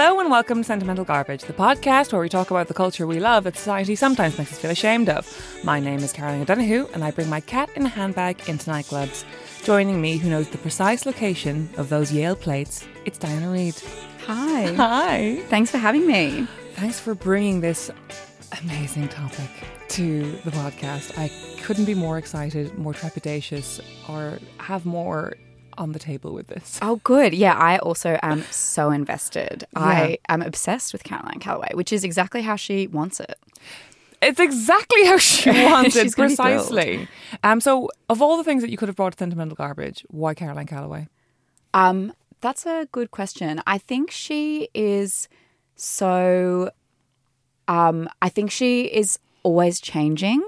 Hello and welcome to Sentimental Garbage, the podcast where we talk about the culture we love that society sometimes makes us feel ashamed of. My name is Caroline O'Donoghue and I bring my cat in a handbag into nightclubs. Joining me, who knows the precise location of those Yale plates, it's Diana Reid. Hi. Hi. Thanks for having me. Thanks for bringing this amazing topic to the podcast. I couldn't be more excited, more trepidatious, or have more on the table with this. Oh, good. Yeah, I also am so invested. I am obsessed with Caroline Calloway, which is exactly how she wants it. It's exactly how she wants it, She's gonna be thrilled. precisely. Um, so, of all the things that you could have brought to Sentimental Garbage, why Caroline Calloway? Um, that's a good question. I think she is so. Um, I think she is always changing,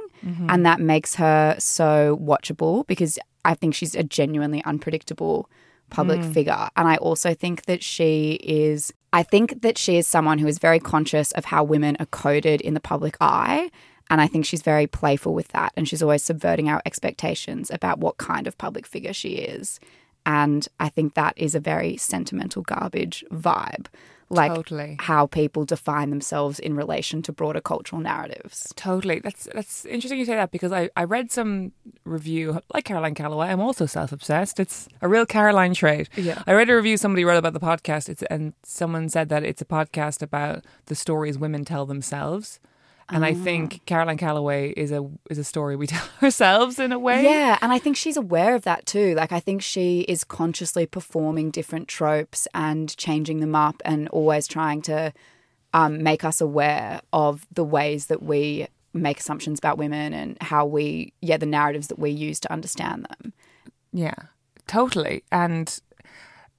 and that makes her so watchable because I think she's a genuinely unpredictable public hmm. figure. And I also think that she is. I think that she is someone who is very conscious of how women are coded in the public eye. And I think she's very playful with that. And she's always subverting our expectations about what kind of public figure she is. And I think that is a very sentimental garbage vibe. Like Totally. how people define themselves in relation to broader cultural narratives. Totally. That's that's interesting you say that because I, I read some review like Caroline Calloway. I'm also self obsessed. It's a real Caroline trait. Yeah. I read a review somebody wrote about the podcast. It's and someone said that it's a podcast about the stories women tell themselves. And I think Caroline Calloway is a is a story we tell ourselves in a way. Yeah, and I think she's aware of that too. Like, I think she is consciously performing different tropes and changing them up and always trying to um, make us aware of the ways that we make assumptions about women and how we, yeah, the narratives that we use to understand them. Yeah, totally. And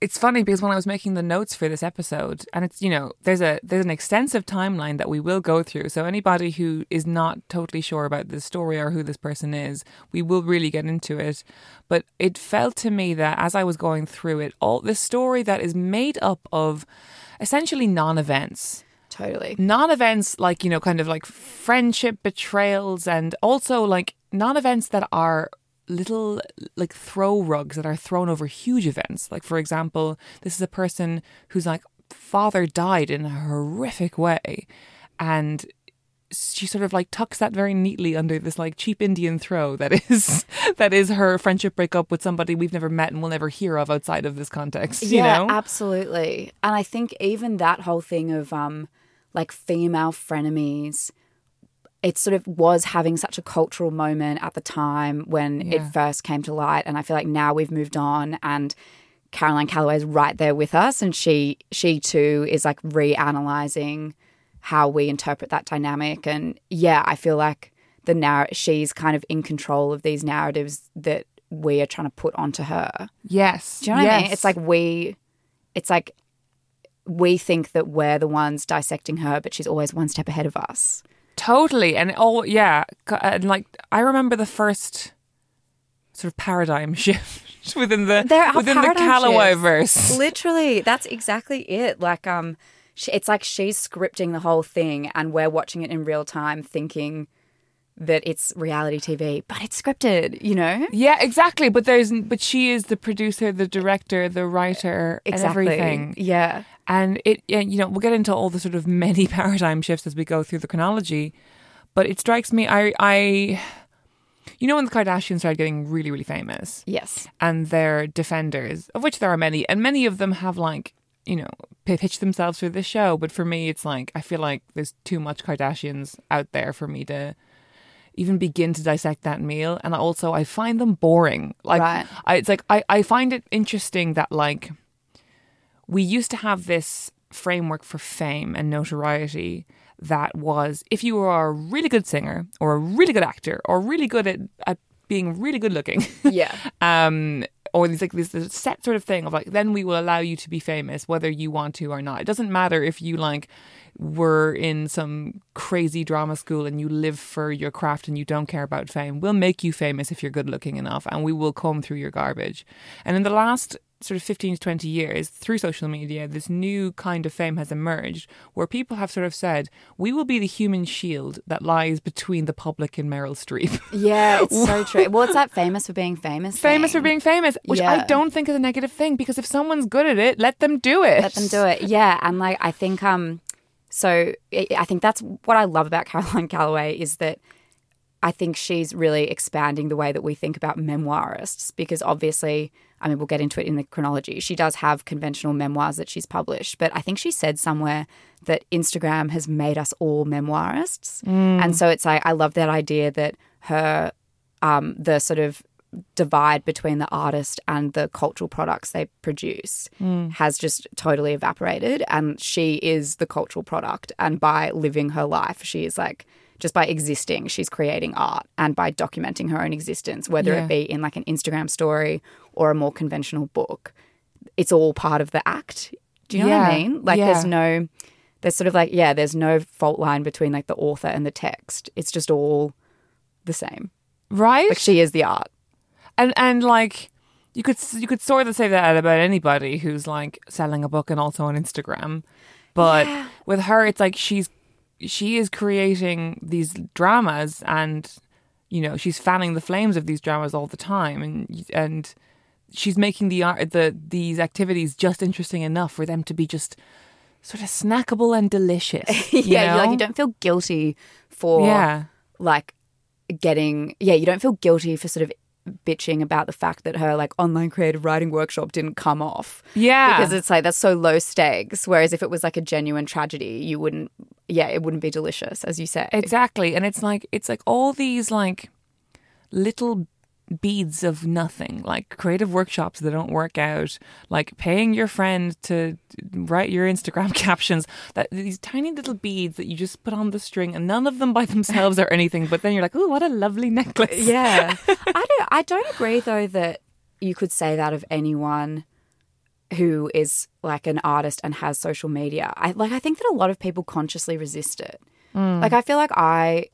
it's funny because when I was making the notes for this episode, and it's you know there's a there's an extensive timeline that we will go through. So anybody who is not totally sure about the story or who this person is, we will really get into it. But it felt to me that as I was going through it, all this story that is made up of essentially non-events Totally. non-events like you know kind of like friendship betrayals and also like non-events that are little like throw rugs that are thrown over huge events like for example this is a person whose like father died in a horrific way and she sort of like tucks that very neatly under this like cheap Indian throw that is that is her friendship breakup with somebody we've never met and we'll never hear of outside of this context. You yeah, know, absolutely. And I think even that whole thing of um, like female frenemies, it sort of was having such a cultural moment at the time when Yeah. it first came to light. And I feel like now we've moved on and Caroline Calloway is right there with us, and she she too is like reanalyzing how we interpret that dynamic. And yeah, I feel like the narr- she's kind of in control of these narratives that we are trying to put onto her. yes, Do you know what I mean? yes. It's like we, it's like we think that we're the ones dissecting her, but she's always one step ahead of us. Totally. And oh yeah, and like I remember the first sort of paradigm shift within the within the Calloway shifts. verse. Literally, that's exactly it. Like, um, she, it's like she's scripting the whole thing, and we're watching it in real time, thinking that it's reality TV, but it's scripted. You know? Yeah, exactly. But there's but she is the producer, the director, the writer, Exactly. and everything. Yeah. And it, you know, we'll get into all the sort of many paradigm shifts as we go through the chronology. But it strikes me, I, I, you know, when the Kardashians started getting really, really famous, Yes. and they're defenders, of which there are many, and many of them have like, you know, pitched themselves for this show. But for me, it's like I feel like there's too much Kardashians out there for me to even begin to dissect that meal. And also, I find them boring. Like, Right. I, it's like I, I find it interesting that like we used to have this framework for fame and notoriety that was if you were a really good singer or a really good actor or really good at, at being really good looking. Yeah. um, or there's like this, this set sort of thing of like, then we will allow you to be famous whether you want to or not. It doesn't matter if you like were in some crazy drama school and you live for your craft and you don't care about fame. We'll make you famous if you're good looking enough and we will comb through your garbage. And in the last sort of 15 to 20 years through social media, this new kind of fame has emerged where people have sort of said, we will be the human shield that lies between the public and Meryl Streep. Yeah, it's so true. Well, it's that famous for being famous. famous for being famous, which I don't think is a negative thing because if someone's good at it, let them do it. Let them do it. Yeah, and like I think um so I I think that's what I love about Caroline Calloway is that I think she's really expanding the way that we think about memoirists because obviously, I mean, we'll get into it in the chronology. She does have conventional memoirs that she's published, but I think she said somewhere that Instagram has made us all memoirists. And so it's like, I love that idea that her, um, the sort of divide between the artist and the cultural products they produce has just totally evaporated. And she is the cultural product. And by living her life, she is like, just by existing, she's creating art and by documenting her own existence, whether Yeah. it be in like an Instagram story or a more conventional book. It's all part of the act. Do you know what I mean? Like, Yeah. there's no, there's sort of like, yeah, there's no fault line between like the author and the text. It's just all the same. right? Like, she is the art. and and like you could you could sort of say that about anybody who's like selling a book and also on Instagram, but with her, it's like she's she is creating these dramas and you know she's fanning the flames of these dramas all the time and and she's making the art the these activities just interesting enough for them to be just sort of snackable and delicious. you yeah, you like you don't feel guilty for Yeah. like getting yeah, you don't feel guilty for sort of bitching about the fact that her like online creative writing workshop didn't come off. Yeah. Because it's like that's so low stakes. Whereas if it was like a genuine tragedy, you wouldn't yeah, it wouldn't be delicious, as you say. Exactly. And it's like it's like all these like little beads of nothing, like creative workshops that don't work out, like paying your friend to write your Instagram captions, that these tiny little beads that you just put on the string and none of them by themselves are anything, but then you're like, "Oh, what a lovely necklace." Yeah. I don't I don't agree though that you could say that of anyone who is like an artist and has social media. I like I think that a lot of people consciously resist it. Mm. Like I feel like I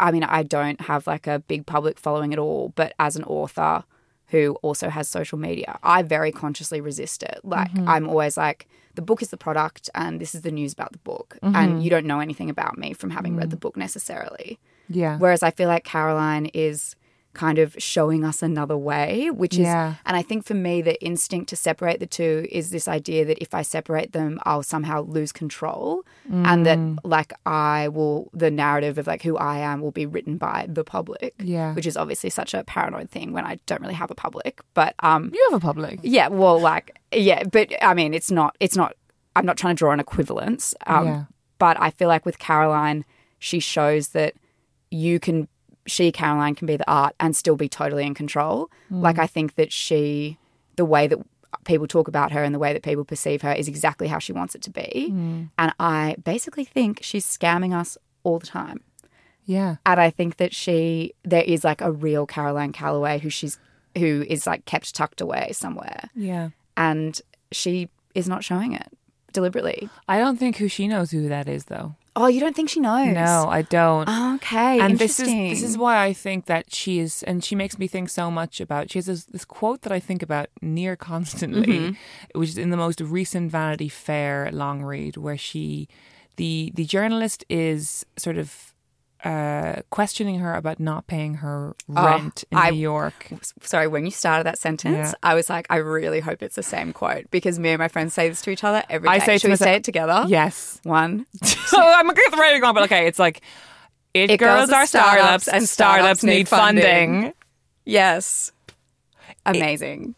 I mean I don't have like a big public following at all, but as an author who also has social media, I very consciously resist it. Like mm-hmm. I'm always like the book is the product and this is the news about the book and mm-hmm. you don't know anything about me from having read the mm-hmm. book necessarily. Yeah. Whereas I feel like Caroline is kind of showing us another way, which is, Yeah. and I think for me, the instinct to separate the two is this idea that if I separate them, I'll somehow lose control. And that, Mm. like, I will, the narrative of like who I am will be written by the public. Yeah. Which is obviously such a paranoid thing when I don't really have a public. But, um, You have a public. yeah, well, like, yeah, but I mean, it's not, it's not, I'm not trying to draw an equivalence. Um, Yeah. But I feel like with Caroline, she shows that you can, she, Caroline, can be the art and still be totally in control. Mm. Like, I think that she, the way that people talk about her and the way that people perceive her is exactly how she wants it to be. Mm. And I basically think she's scamming us all the time. Yeah. And I think that she, there is like a real Caroline Calloway who she's, who is like kept tucked away somewhere Yeah. and she is not showing it deliberately. I don't think who she knows who that is though. Oh, you don't think she knows? No, I don't. Okay, and this is this is why I think that she is, and she makes me think so much about. She has this, this quote that I think about near constantly, Mm-hmm. which is in the most recent Vanity Fair long read, where she, the the journalist is sort of uh, questioning her about not paying her rent in Oh, I- New York. Sorry, when you started that sentence, Yeah. I was like, I really hope it's the same quote because me and my friends say this to each other every day. I say Should we myself- say it together? Yes. One. so I'm gonna get the writing wrong, but okay, it's like. It, It girls are startups startups, and startups startups need funding. funding. Yes. Amazing.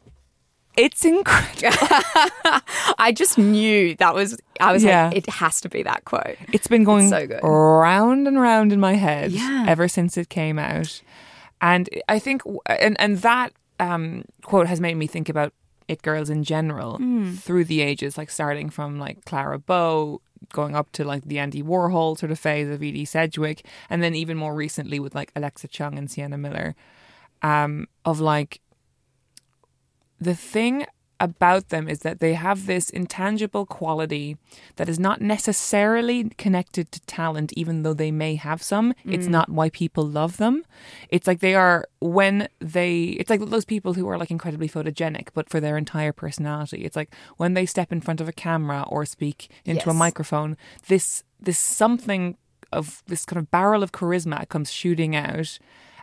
It's incredible. I just knew that was. I was Yeah. like, it has to be that quote. It's been going so good. round and round in my head Yeah. ever since it came out. And I think, and, and that um, quote has made me think about it girls in general Hmm. through the ages, like starting from like Clara Bow, going up to like the Andy Warhol sort of phase of Edie Sedgwick, and then even more recently with like Alexa Chung and Sienna Miller. um, of like the thing about them is that they have this intangible quality that is not necessarily connected to talent, even though they may have some. It's mm. not why people love them. It's like they are when they, it's like those people who are like incredibly photogenic, but for their entire personality. It's like when they step in front of a camera or speak into a microphone, this, this something of this kind of barrel of charisma comes shooting out.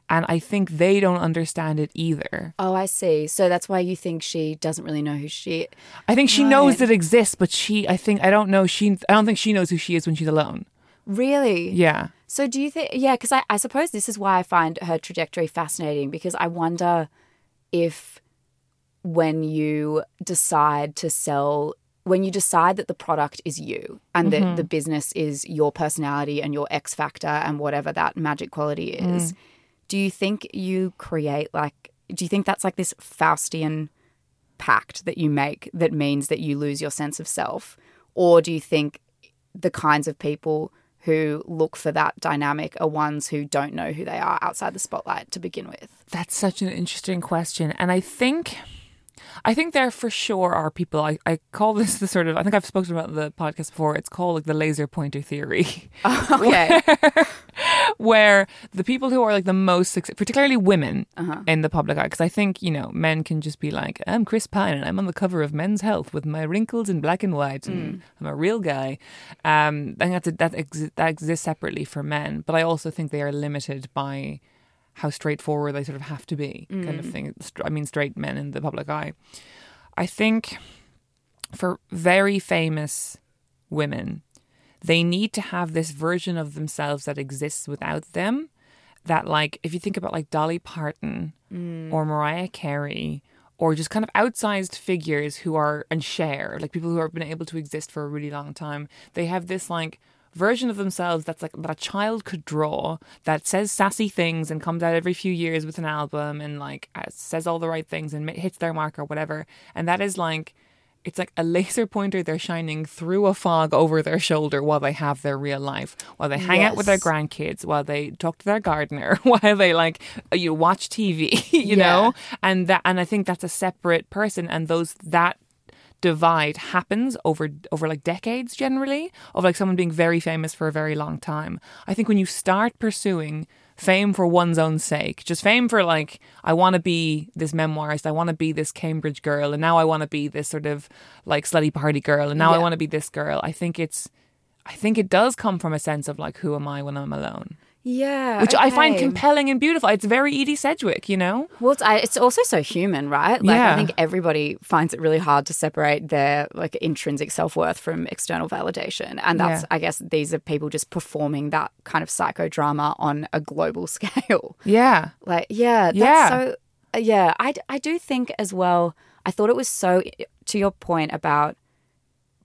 And I think they don't understand it either. Oh, I see. So that's why you think she doesn't really know who she. I think she knows it exists, but she, I think, I don't know. She, I don't think she knows who she is when she's alone. Really? Yeah. So do you think? Yeah, because I, I suppose this is why I find her trajectory fascinating because I wonder if when you decide to sell, when you decide that the product is you and that mm-hmm. the business is your personality and your X factor and whatever that magic quality is, mm. Do you think you create like? Do you think that's like this Faustian pact that you make that means that you lose your sense of self, or do you think the kinds of people who look for that dynamic are ones who don't know who they are outside the spotlight to begin with. That's such an interesting question. And I think I think there for sure are people I, I call this the sort of I think I've spoken about the podcast before. It's called like the laser pointer theory. Okay. where the people who are like the most particularly women Uh-huh. in the public eye, because I think you know men can just be like, I'm Chris Pine and I'm on the cover of Men's Health with my wrinkles in black and white, Mm. and I'm a real guy. Um, I think that's a, that exi- that exists separately for men, but I also think they are limited by how straightforward they sort of have to be, kind of mm. thing. I mean, straight men in the public eye. I think for very famous women, they need to have this version of themselves that exists without them. That, like, if you think about like Dolly Parton mm. or Mariah Carey, or just kind of outsized figures who are and Cher, like people who have been able to exist for a really long time, they have this like version of themselves that's like that a child could draw that says sassy things and comes out every few years with an album and like uh, says all the right things and hits their mark or whatever. And that is like it's like a laser pointer they're shining through a fog over their shoulder while they have their real life, while they hang out with their grandkids, while they talk to their gardener, while they like uh, you watch TV, you Yeah. know, and that and I think that's a separate person, and those that divide happens over over like decades generally of like someone being very famous for a very long time. I think when you start pursuing fame for one's own sake, just fame for like I want to be this memoirist, I want to be this Cambridge girl, and now I want to be this sort of like slutty party girl, and now I want to be this girl. I think it's I think it does come from a sense of like who am I when I'm alone, Yeah. which I find compelling and beautiful. It's very Edie Sedgwick, you know. Well, it's, I, it's also so human, right? Like, Yeah. I think everybody finds it really hard to separate their like intrinsic self worth from external validation, and that's, Yeah. I guess, these are people just performing that kind of psychodrama on a global scale. Yeah. Like, yeah, that's Yeah. so. uh, Yeah, I, I do think as well. I thought it was so. To your point about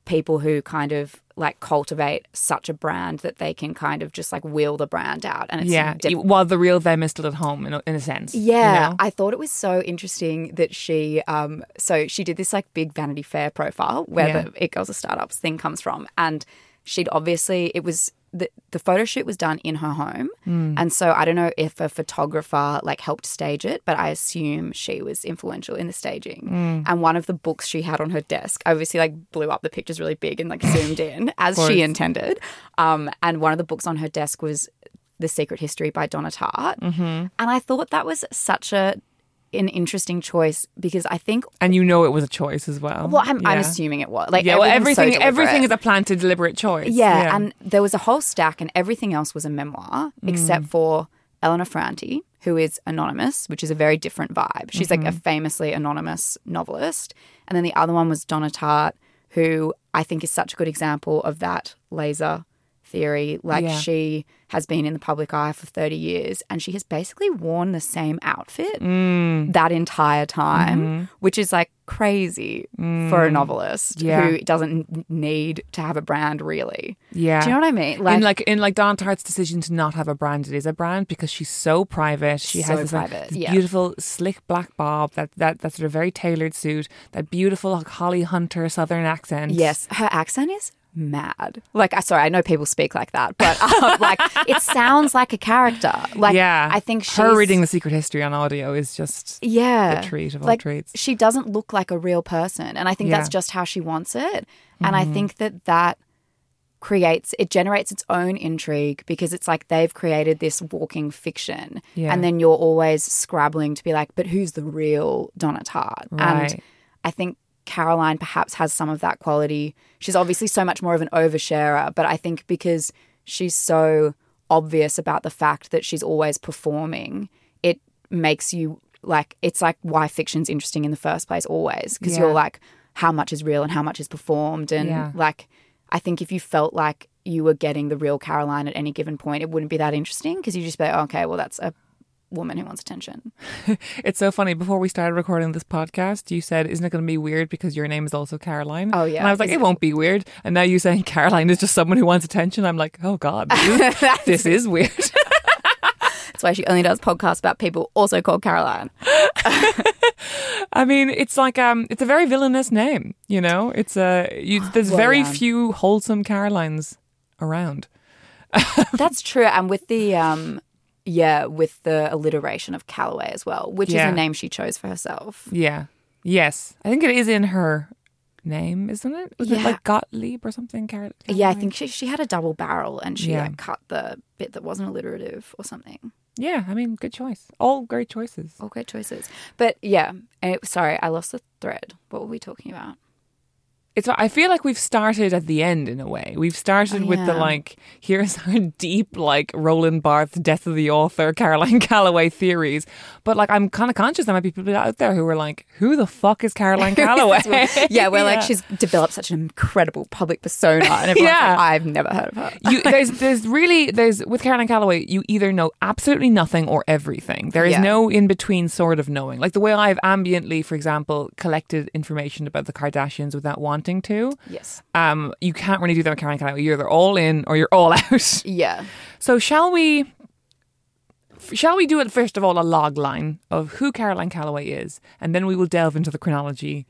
people who kind of like cultivate such a brand that they can kind of just like wheel the brand out, and it's yeah, diff- while the real them is still at home in a, in a sense. you yeah, know? I thought it was so interesting that she, um, so she did this like big Vanity Fair profile where Yeah. the It Girls Are Startups thing comes from, and she'd obviously it was the the photo shoot was done in her home, Hmm. and so I don't know if a photographer like helped stage it, but I assume she was influential in the staging. Hmm. And one of the books she had on her desk, obviously like blew up the pictures really big and like zoomed in as she intended. Um, and one of the books on her desk was the Secret History by Donna Tartt. Mm-hmm. And I thought that was such a an interesting choice because I think and you know it was a choice as well. well I'm, I'm assuming it was like yeah, well, everything's so everything everything is a planted, deliberate choice. yeah, and there was a whole stack and everything else was a memoir Mm. except for Elena Ferrante who is anonymous which is a very different vibe she's like a Mm-hmm. famously anonymous novelist and then the other one was Donna Tartt who I think is such a good example of that laser theory like Yeah. she has been in the public eye for 30 years and she has basically worn the same outfit Mm. that entire time, Mm-hmm. which is like crazy for a novelist Mm. Yeah. who doesn't need to have a brand really. yeah. Do you know what I mean? in like in like Donna Tartt's decision to not have a brand, it is a brand because she's so private. She has So this, like, this yeah. beautiful slick black bob, that that that sort of very tailored suit, that beautiful like, Holly Hunter Southern accent. yes, her accent is mad. Like, I sorry, I know people speak like that, but um, like it sounds like a character. Like, yeah, I think she's, her reading the secret history on audio is just yeah, the treat of all like, treats. She doesn't look like a real person, and I think that's just how she wants it. And I Mm-hmm. think that that creates it generates its own intrigue because it's like they've created this walking fiction, Yeah. and then you're always scrabbling to be like, but who's the real Donna Tartt? Right. And I think Caroline perhaps has some of that quality. She's obviously so much more of an oversharer, but I think because she's so obvious about the fact that she's always performing, it makes you like it's like why fiction's interesting in the first place always because Yeah. you're like how much is real and how much is performed and Yeah. like I think if you felt like you were getting the real Caroline at any given point, it wouldn't be that interesting because you just be like, oh, okay, well that's a woman who wants attention. It's so funny. Before we started recording this podcast, you said, "Isn't it going to be weird because your name is also Caroline?" Oh, yeah. And I was like, "It won't be weird." And now you saying Caroline is just someone who wants attention. I'm like, "Oh God, this is, this is weird." That's why she only does podcasts about people also called Caroline. I mean, it's like um, it's a very villainous name. You know, it's a you, there's Well, very yeah. few wholesome Carolines around. That's true. And with the um yeah, with the alliteration of Calloway as well, which Yeah. is a name she chose for herself. Yeah. Yes, I think it is in her name, isn't it? Was it Yeah. like Gottlieb or something? Car- Yeah, I think she she had a double barrel and she Yeah. like cut the bit that wasn't alliterative or something. Yeah, I mean, good choice. All great choices. All great choices. But yeah, eh, sorry, I lost the thread. What were we talking about? It's. I feel like we've started at the end in a way. We've started Oh, with the like, here's our deep like Roland Barthes, Death of the Author, Caroline Calloway theories. But like, I'm kind of conscious there might be people out there who are like, who the fuck is Caroline Calloway? yeah, we're like she's developed such an incredible public persona, and everyone's Yeah. like, I've never heard of her. you, there's there's really there's with Caroline Calloway you either know absolutely nothing or everything. There is Yeah. no in between sort of knowing. Like the way I've ambiently, for example, collected information about the Kardashians without wanting to. yes. Um, you can't really do that with Caroline Calloway. You're either all in or you're all out. Yeah. So shall we? Shall we do it first of all a log line of who Caroline Calloway is, and then we will delve into the chronology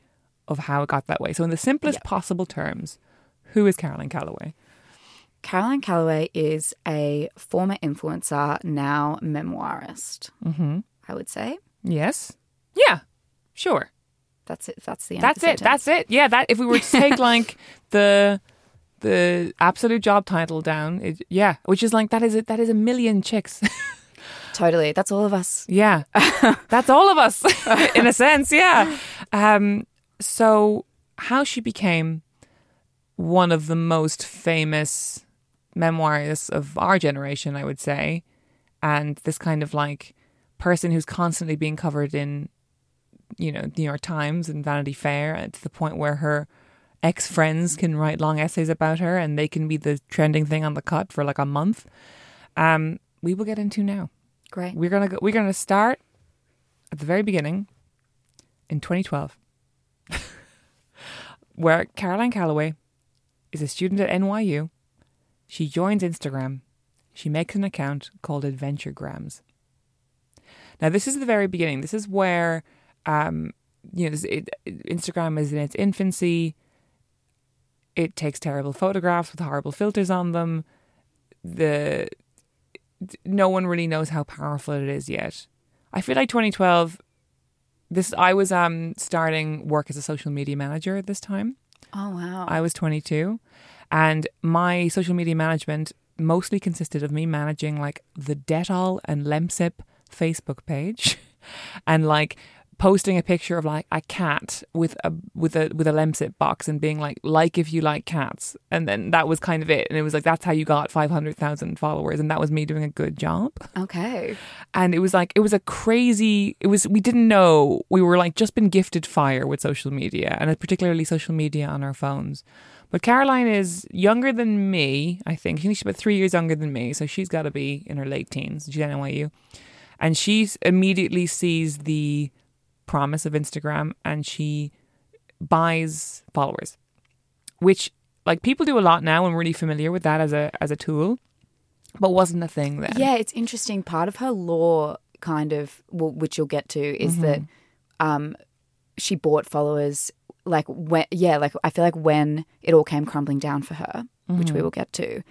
of how it got that way. So in the simplest possible terms, who is Caroline Calloway? Caroline Calloway is a former influencer, now memoirist. Mm-hmm. I would say Yes. Yeah. Sure. That's it. That's the end. That's of the it. That's it. Yeah. That if we were to take like the the absolute job title down, it, yeah, which is like that is a, that is a million chicks. Totally. That's all of us. yeah, that's all of us in a sense. Yeah. Um. So how she became one of the most famous memoirists of our generation, I would say, and this kind of like person who's constantly being covered in you know, New York Times and Vanity Fair and to the point where her ex friends can write long essays about her and they can be the trending thing on the cut for like a month. Um, we will get into now. Great. We're gonna go, we're gonna start at the very beginning in 2012, where Caroline Calloway is a student at NYU. She joins Instagram. She makes an account called Adventuregrams. Now, this is the very beginning. This is where, um, you know, this, it, Instagram is in its infancy. It takes terrible photographs with horrible filters on them. The no one really knows how powerful it is yet. I feel like 2012. This I was um starting work as a social media manager at this time. Oh wow. I was 22, and my social media management mostly consisted of me managing like the Dettol and Lemsip Facebook page, and like posting a picture of like a cat with a with a with a Lemsip box and being like like if you like cats, and then that was kind of it. And it was like that's how you got 500,000 followers, and that was me doing a good job. Okay. and it was like it was a crazy it was we didn't know. We were like just been gifted fire with social media and particularly social media on our phones. But caroline is younger than me i think. She's about three years younger than me so she's got to be in her late teens. She's at nyu and she immediately sees the promise of instagram and she buys followers which like people do a lot now and we're really familiar with that as a as a tool but wasn't a thing then Yeah, it's interesting. Part of her law, kind of, well, which you'll get to, is that Mm-hmm. um, she bought followers like when yeah, like I feel like when it all came crumbling down for her, which Mm-hmm. we will get to,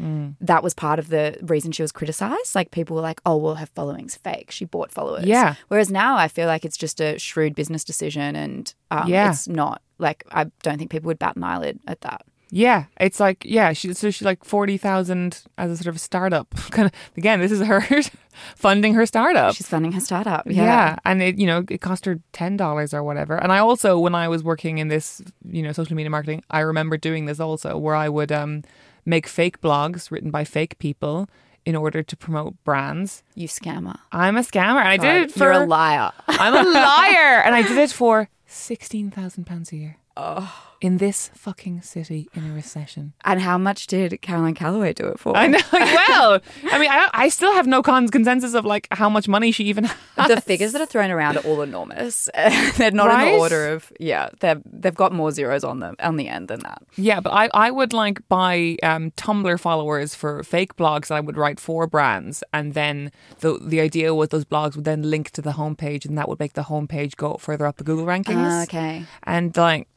that was part of the reason she was criticized. Like people were like, "Oh, well, her following's fake. She bought followers." Yeah. Whereas now, I feel like it's just a shrewd business decision, and um, Yeah. it's not like I don't think people would bat an eyelid at that. Yeah, it's like yeah, she so she's like forty thousand as a sort of startup. Kind of again, this is her funding her startup. She's funding her startup. yeah. Yeah. and it you know it cost her ten dollars or whatever. And I also when I was working in this you know social media marketing, I remember doing this also where I would um make fake blogs written by fake people in order to promote brands. You scammer. I'm a scammer, and I did it for You're a liar. I'm a liar, and I did it for sixteen thousand pounds a year. In this fucking city in a recession. and how much did Caroline Calloway do it for? I know. Well, I mean, I, I still have no con- consensus of like how much money she even has. the figures that are thrown around are all enormous. they're not in the order of yeah. They've they've got more zeros on them on the end than that. Yeah, but I, I would like buy um, Tumblr followers for fake blogs that I would write for brands, and then the the idea was those blogs would then link to the homepage, and that would make the homepage go further up the Google rankings. Ah, okay, And like,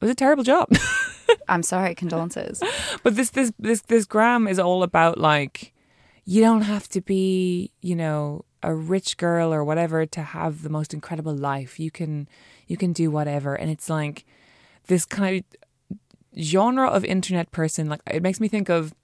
it was a terrible job. I'm sorry. Condolences. But this this this this gram is all about like you don't have to be, you know, a rich girl or whatever to have the most incredible life. You can you can do whatever and it's like this kind of genre of internet person like it makes me think of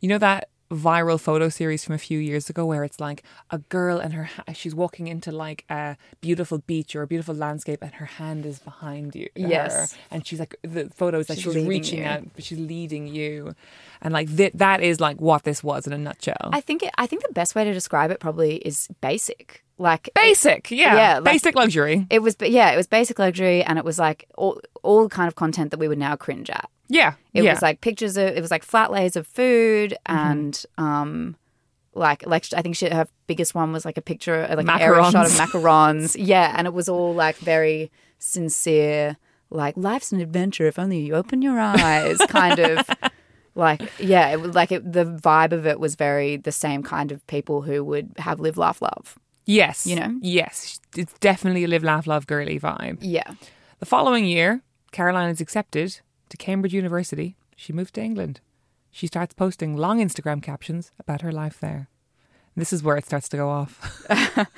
you know that viral photo series from a few years ago where it's like a girl and her she's walking into like a beautiful beach or a beautiful landscape and her hand is behind you her, Yes. and she's like the photos that She's she's reaching you. out but she's leading you and like th- that is like what this was in a nutshell I think it, I think the best way to describe it probably is basic. Like basic yeah, Yeah, like- basic luxury It was, but yeah, it was basic luxury, and it was like all all kind of content that we would now cringe at. Yeah It yeah. was like pictures of it was like flat layers of food Mm-hmm. and um like like I think she, her biggest one was like a picture like an aerial shot of macarons. yeah, and it was all like very sincere like life's an adventure if only you open your eyes kind of like yeah, it like it, the vibe of it was very the same kind of people who would have live laugh love. yes you know? yes it's definitely a live laugh love girly vibe Yeah. the following year caroline is accepted to cambridge university she moves to england she starts posting long instagram captions about her life there this is where it starts to go off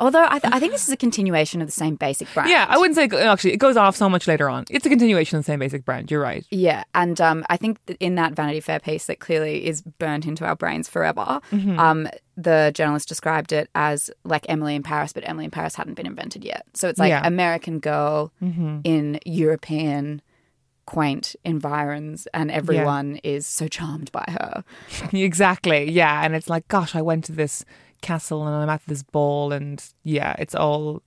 Although I, th- I think this is a continuation of the same basic brand. yeah i wouldn't say actually it goes off so much later on it's a continuation of the same basic brand you're right Yeah, and um, I think that in that Vanity Fair piece that clearly is burnt into our brains forever, Mm-hmm. um, the journalist described it as like Emily in Paris, but Emily in Paris hadn't been invented yet. So it's like Yeah. Mm-hmm. American girl in European quaint environs, and everyone is so charmed by her. Exactly. Yeah. And it's like, gosh, I went to this castle and I'm at this ball and yeah, it's all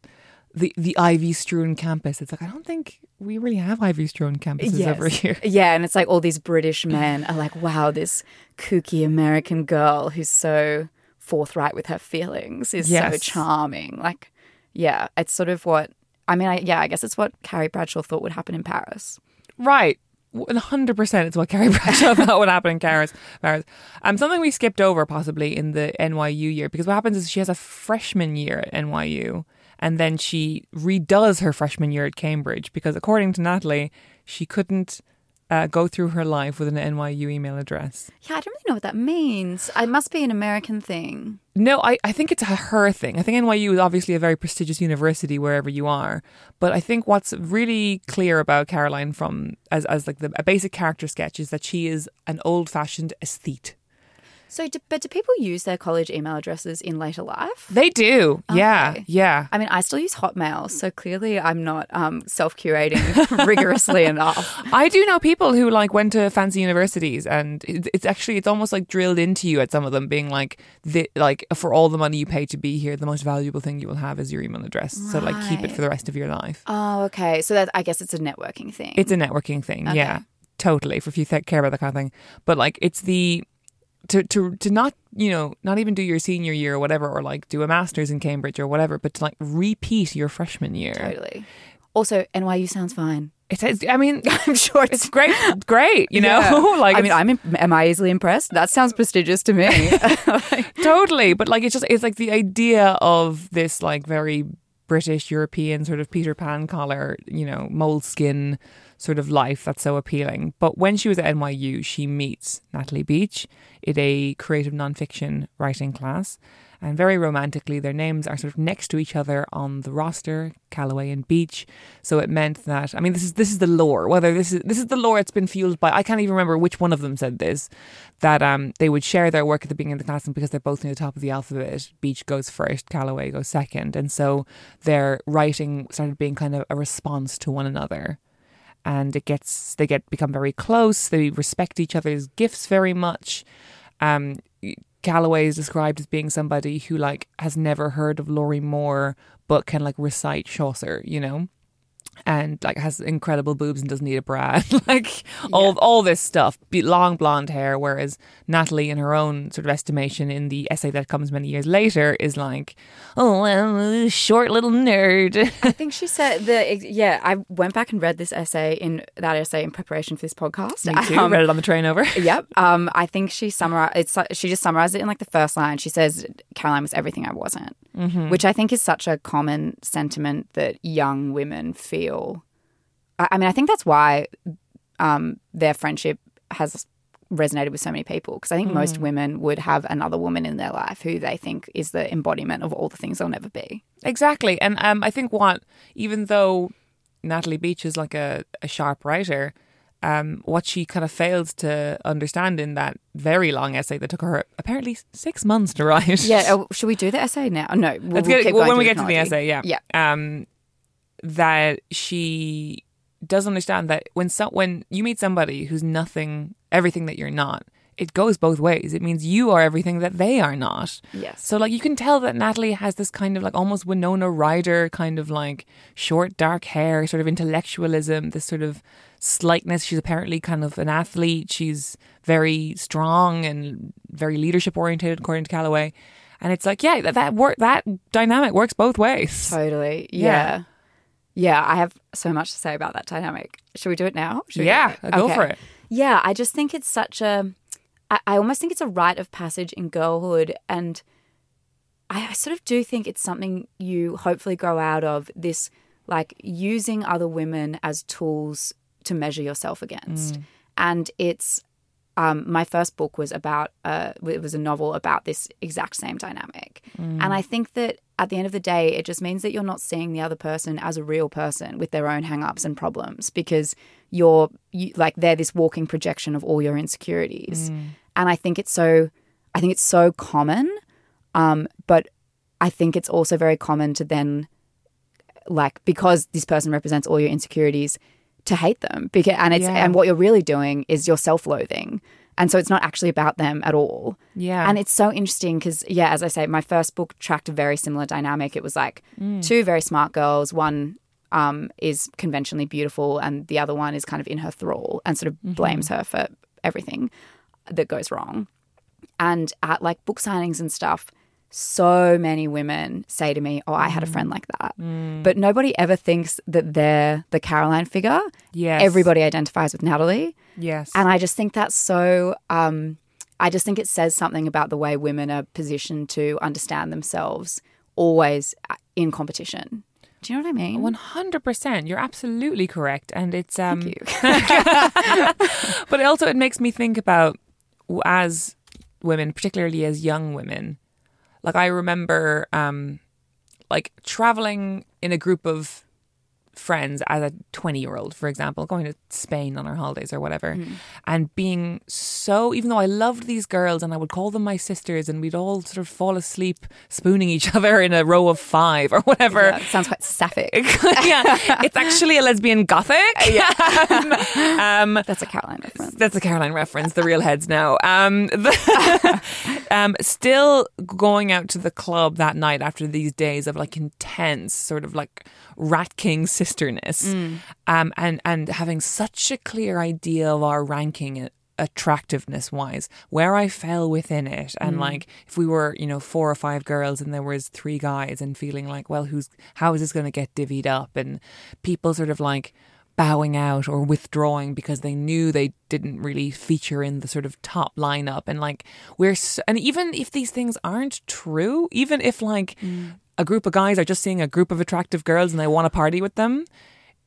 the the ivy strewn campus. It's like I don't think we really have ivy strewn campuses over here. Yeah, and it's like all these British men are like, wow, this kooky American girl who's so forthright with her feelings is so charming. Like, yeah, it's sort of what I mean. I, yeah, I guess it's what Carrie Bradshaw thought would happen in Paris. Right. One hundred percent, it's what Carrie Bradshaw thought would happen in Paris. Paris. Um, something we skipped over possibly in the NYU year because what happens is she has a freshman year at NYU, and then she redoes her freshman year at Cambridge because according to Natalie, she couldn't uh, go through her life with an NYU email address. Yeah, I don't really know what that means. It must be an American thing. No, I, I think it's a her thing. I think NYU is obviously a very prestigious university wherever you are. But I think what's really clear about Caroline from as, as like the, a basic character sketch is that she is an old fashioned aesthete. So, do, but do people use their college email addresses in later life? They do. Yeah. Okay. Yeah. I mean, I still use Hotmail, so clearly I'm not um, self curating rigorously enough. I do know people who like went to fancy universities and it's actually it's almost like drilled into you at some of them being like the like for all the money you pay to be here the most valuable thing you will have is your email address so like keep it for the rest of your life Oh, okay. So that I guess it's a networking thing. It's a networking thing. Yeah, totally. For if you th- care about that kind of thing, but like it's the to to to not you know not even do your senior year or whatever, or like do a masters in Cambridge or whatever, but to like repeat your freshman year. totally. Also, NYU sounds fine. It's, it's I mean, I'm sure it's it's great, great. You know, Yeah. like I mean, I'm im- am I easily impressed? That sounds prestigious to me. totally. But like it's just it's like the idea of this like very British European sort of Peter Pan collar, you know, moleskin sort of life that's so appealing. But when she was at NYU, she meets Natalie Beach in a creative nonfiction writing class. And very romantically, their names are sort of next to each other on the roster, Calloway and Beach. So it meant that I mean, this is this is the lore. Whether this is this is the lore, it's been fueled by I can't even remember which one of them said this. That um they would share their work at the beginning of the class, and because they're both near the top of the alphabet, Beach goes first, Calloway goes second, and so their writing started being kind of a response to one another and it gets they get become very close. They respect each other's gifts very much. Um, Calloway is described as being somebody who like has never heard of Lorrie Moore but can like recite Chaucer, you know and like has incredible boobs and doesn't need a bra, like all all this stuff. Long blonde hair, whereas Natalie, in her own sort of estimation, in the essay that comes many years later, is like, oh, well, short little nerd. I think she said the yeah. I went back and read this essay in that essay in preparation for this podcast. Me too. Um, Read it on the train over. yep. Um, I think she summarized. It's she just summarized it in like the first line. She says Caroline was everything I wasn't, which I think is such a common sentiment that young women feel. I, I mean, I think that's why um, their friendship has resonated with so many people because I think most women would have another woman in their life who they think is the embodiment of all the things they'll never be. Exactly. And um, I think what, even though Natalie Beach is like a, a sharp writer, um, what she kind of failed to understand in that very long essay that took her apparently six months to write. Yeah. Oh, should we do the essay now? No. We'll, we'll get, well, when we get to the essay, yeah. Yeah. Um, that she does understand that when so, when you meet somebody who's nothing, everything that you're not, it goes both ways. It means you are everything that they are not. Yes. So like you can tell that Natalie has this kind of like almost Winona Ryder kind of like short dark hair, sort of intellectualism, this sort of slightness. She's apparently kind of an athlete. She's very strong and very leadership oriented, according to Calloway. And it's like, yeah, that that work that dynamic works both ways. Totally. Yeah. Yeah. Yeah, I have so much to say about that dynamic. Should we do it now? Should Yeah, it? go Okay. for it. Yeah, I just think it's such a. I, I almost think it's a rite of passage in girlhood, and I, I sort of do think it's something you hopefully grow out of this, like using other women as tools to measure yourself against. Mm. And it's um, my first book was about uh, it was a novel about this exact same dynamic, and I think that at the end of the day, it just means that you're not seeing the other person as a real person with their own hang-ups and problems because you're you, like they're this walking projection of all your insecurities, and I think it's so I think it's so common, um, but I think it's also very common to then like because this person represents all your insecurities to hate them because and it's Yeah. and what you're really doing is you're self-loathing and so it's not actually about them at all Yeah. and it's so interesting because yeah as i say my first book tracked a very similar dynamic it was like Mm. two very smart girls one um, is conventionally beautiful and the other one is kind of in her thrall and sort of Mm-hmm. blames her for everything that goes wrong and at like book signings and stuff so many women say to me oh i Mm. had a friend like that but nobody ever thinks that they're the caroline figure Yes. everybody identifies with natalie Yes. and i just think that's so um, i just think it says something about the way women are positioned to understand themselves always uh, in competition do you know what i mean One hundred percent. You're absolutely correct, and it's um. Thank you. but also, it makes me think about as women, particularly as young women. Like I remember, um, like traveling in a group of friends as a 20 year old, for example, going to Spain on our holidays or whatever, Mm. and being so, even though I loved these girls and I would call them my sisters and we'd all sort of fall asleep spooning each other in a row of five or whatever. Yeah, sounds quite sapphic yeah, it's actually a lesbian gothic. um, that's a caroline reference that's a Caroline reference. The real heads now. Um, the- um, still going out to the club that night after these days of like intense sort of like rat king sisterness, mm. um, and and having such a clear idea of our ranking. Attractiveness wise, where I fell within it, and mm. like if we were, you know, four or five girls and there was three guys, and feeling like, well, who's how is this going to get divvied up, and people sort of like bowing out or withdrawing because they knew they didn't really feature in the sort of top lineup. And like we're so, and even if these things aren't true even if like mm. A group of guys are just seeing a group of attractive girls and they want to party with them.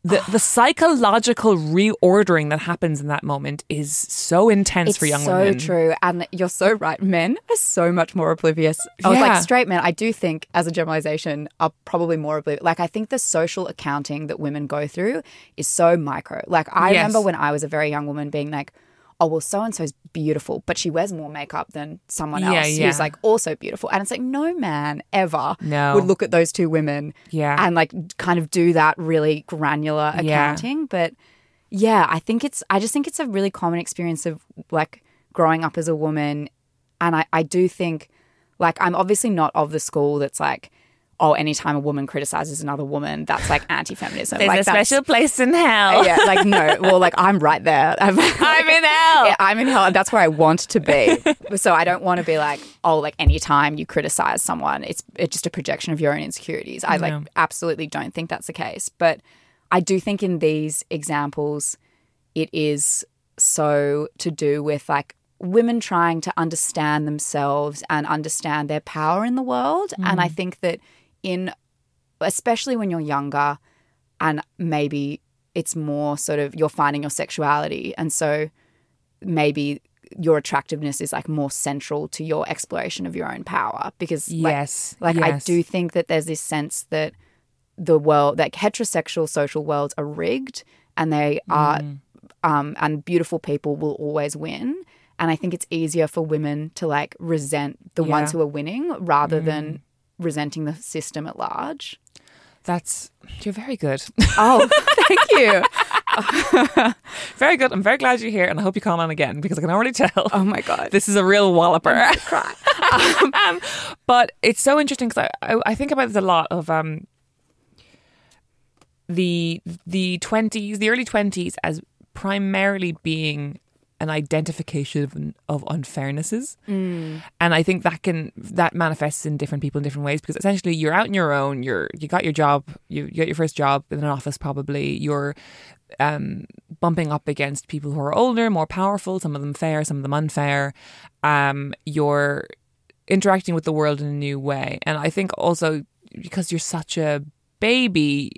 The the psychological reordering that happens in that moment is so intense It's for young so women. So true, and you're so right. Men are so much more oblivious. I was like straight men. I do think, as a generalization, are probably more oblivious. Like I think the social accounting that women go through is so micro. Like I Yes. remember when I was a very young woman being like, "Oh well, so and so's beautiful, but she wears more makeup than someone else yeah. who's like also beautiful." And it's like no man ever No. would look at those two women, Yeah. and like kind of do that really granular Yeah. accounting, but yeah, I think it's I just think it's a really common experience of like growing up as a woman. And I, I do think like I'm obviously not of the school that's like, oh, anytime a woman criticizes another woman, that's like anti feminism. There's like a special place in hell. yeah, like no. Well, like I'm right there. I'm, I'm in hell. Yeah, I'm in hell, and that's where I want to be. so I don't want to be like, oh, like anytime you criticize someone, it's it's just a projection of your own insecurities. I like No. absolutely don't think that's the case. But I do think in these examples, it is so to do with like women trying to understand themselves and understand their power in the world. And I mm. think that in especially when you're younger and maybe it's more sort of you're finding your sexuality and so maybe your attractiveness is like more central to your exploration of your own power because Yes, like I yes. do think that there's this sense that the world like heterosexual social worlds are rigged and they are Mm. um and beautiful people will always win and I think it's easier for women to like resent the ones Yeah. Mm. who are winning rather than resenting the system at large. That's you're very good. Oh, thank you. very good. I'm very glad you're here, and I hope you call on again because I can already tell. Oh my god. This is a real walloper. um, but it's so interesting because I, I, I think about this a lot of um, the the twenties, the early twenties, as primarily being an identification of, of unfairnesses, and I think that can that manifests in different people in different ways because essentially you're out on your own. You're you got your job. You, you got your first job in an office. Probably you're um, bumping up against people who are older, more powerful, some of them fair, some of them unfair. Um, you're interacting with the world in a new way. And I think also because you're such a baby,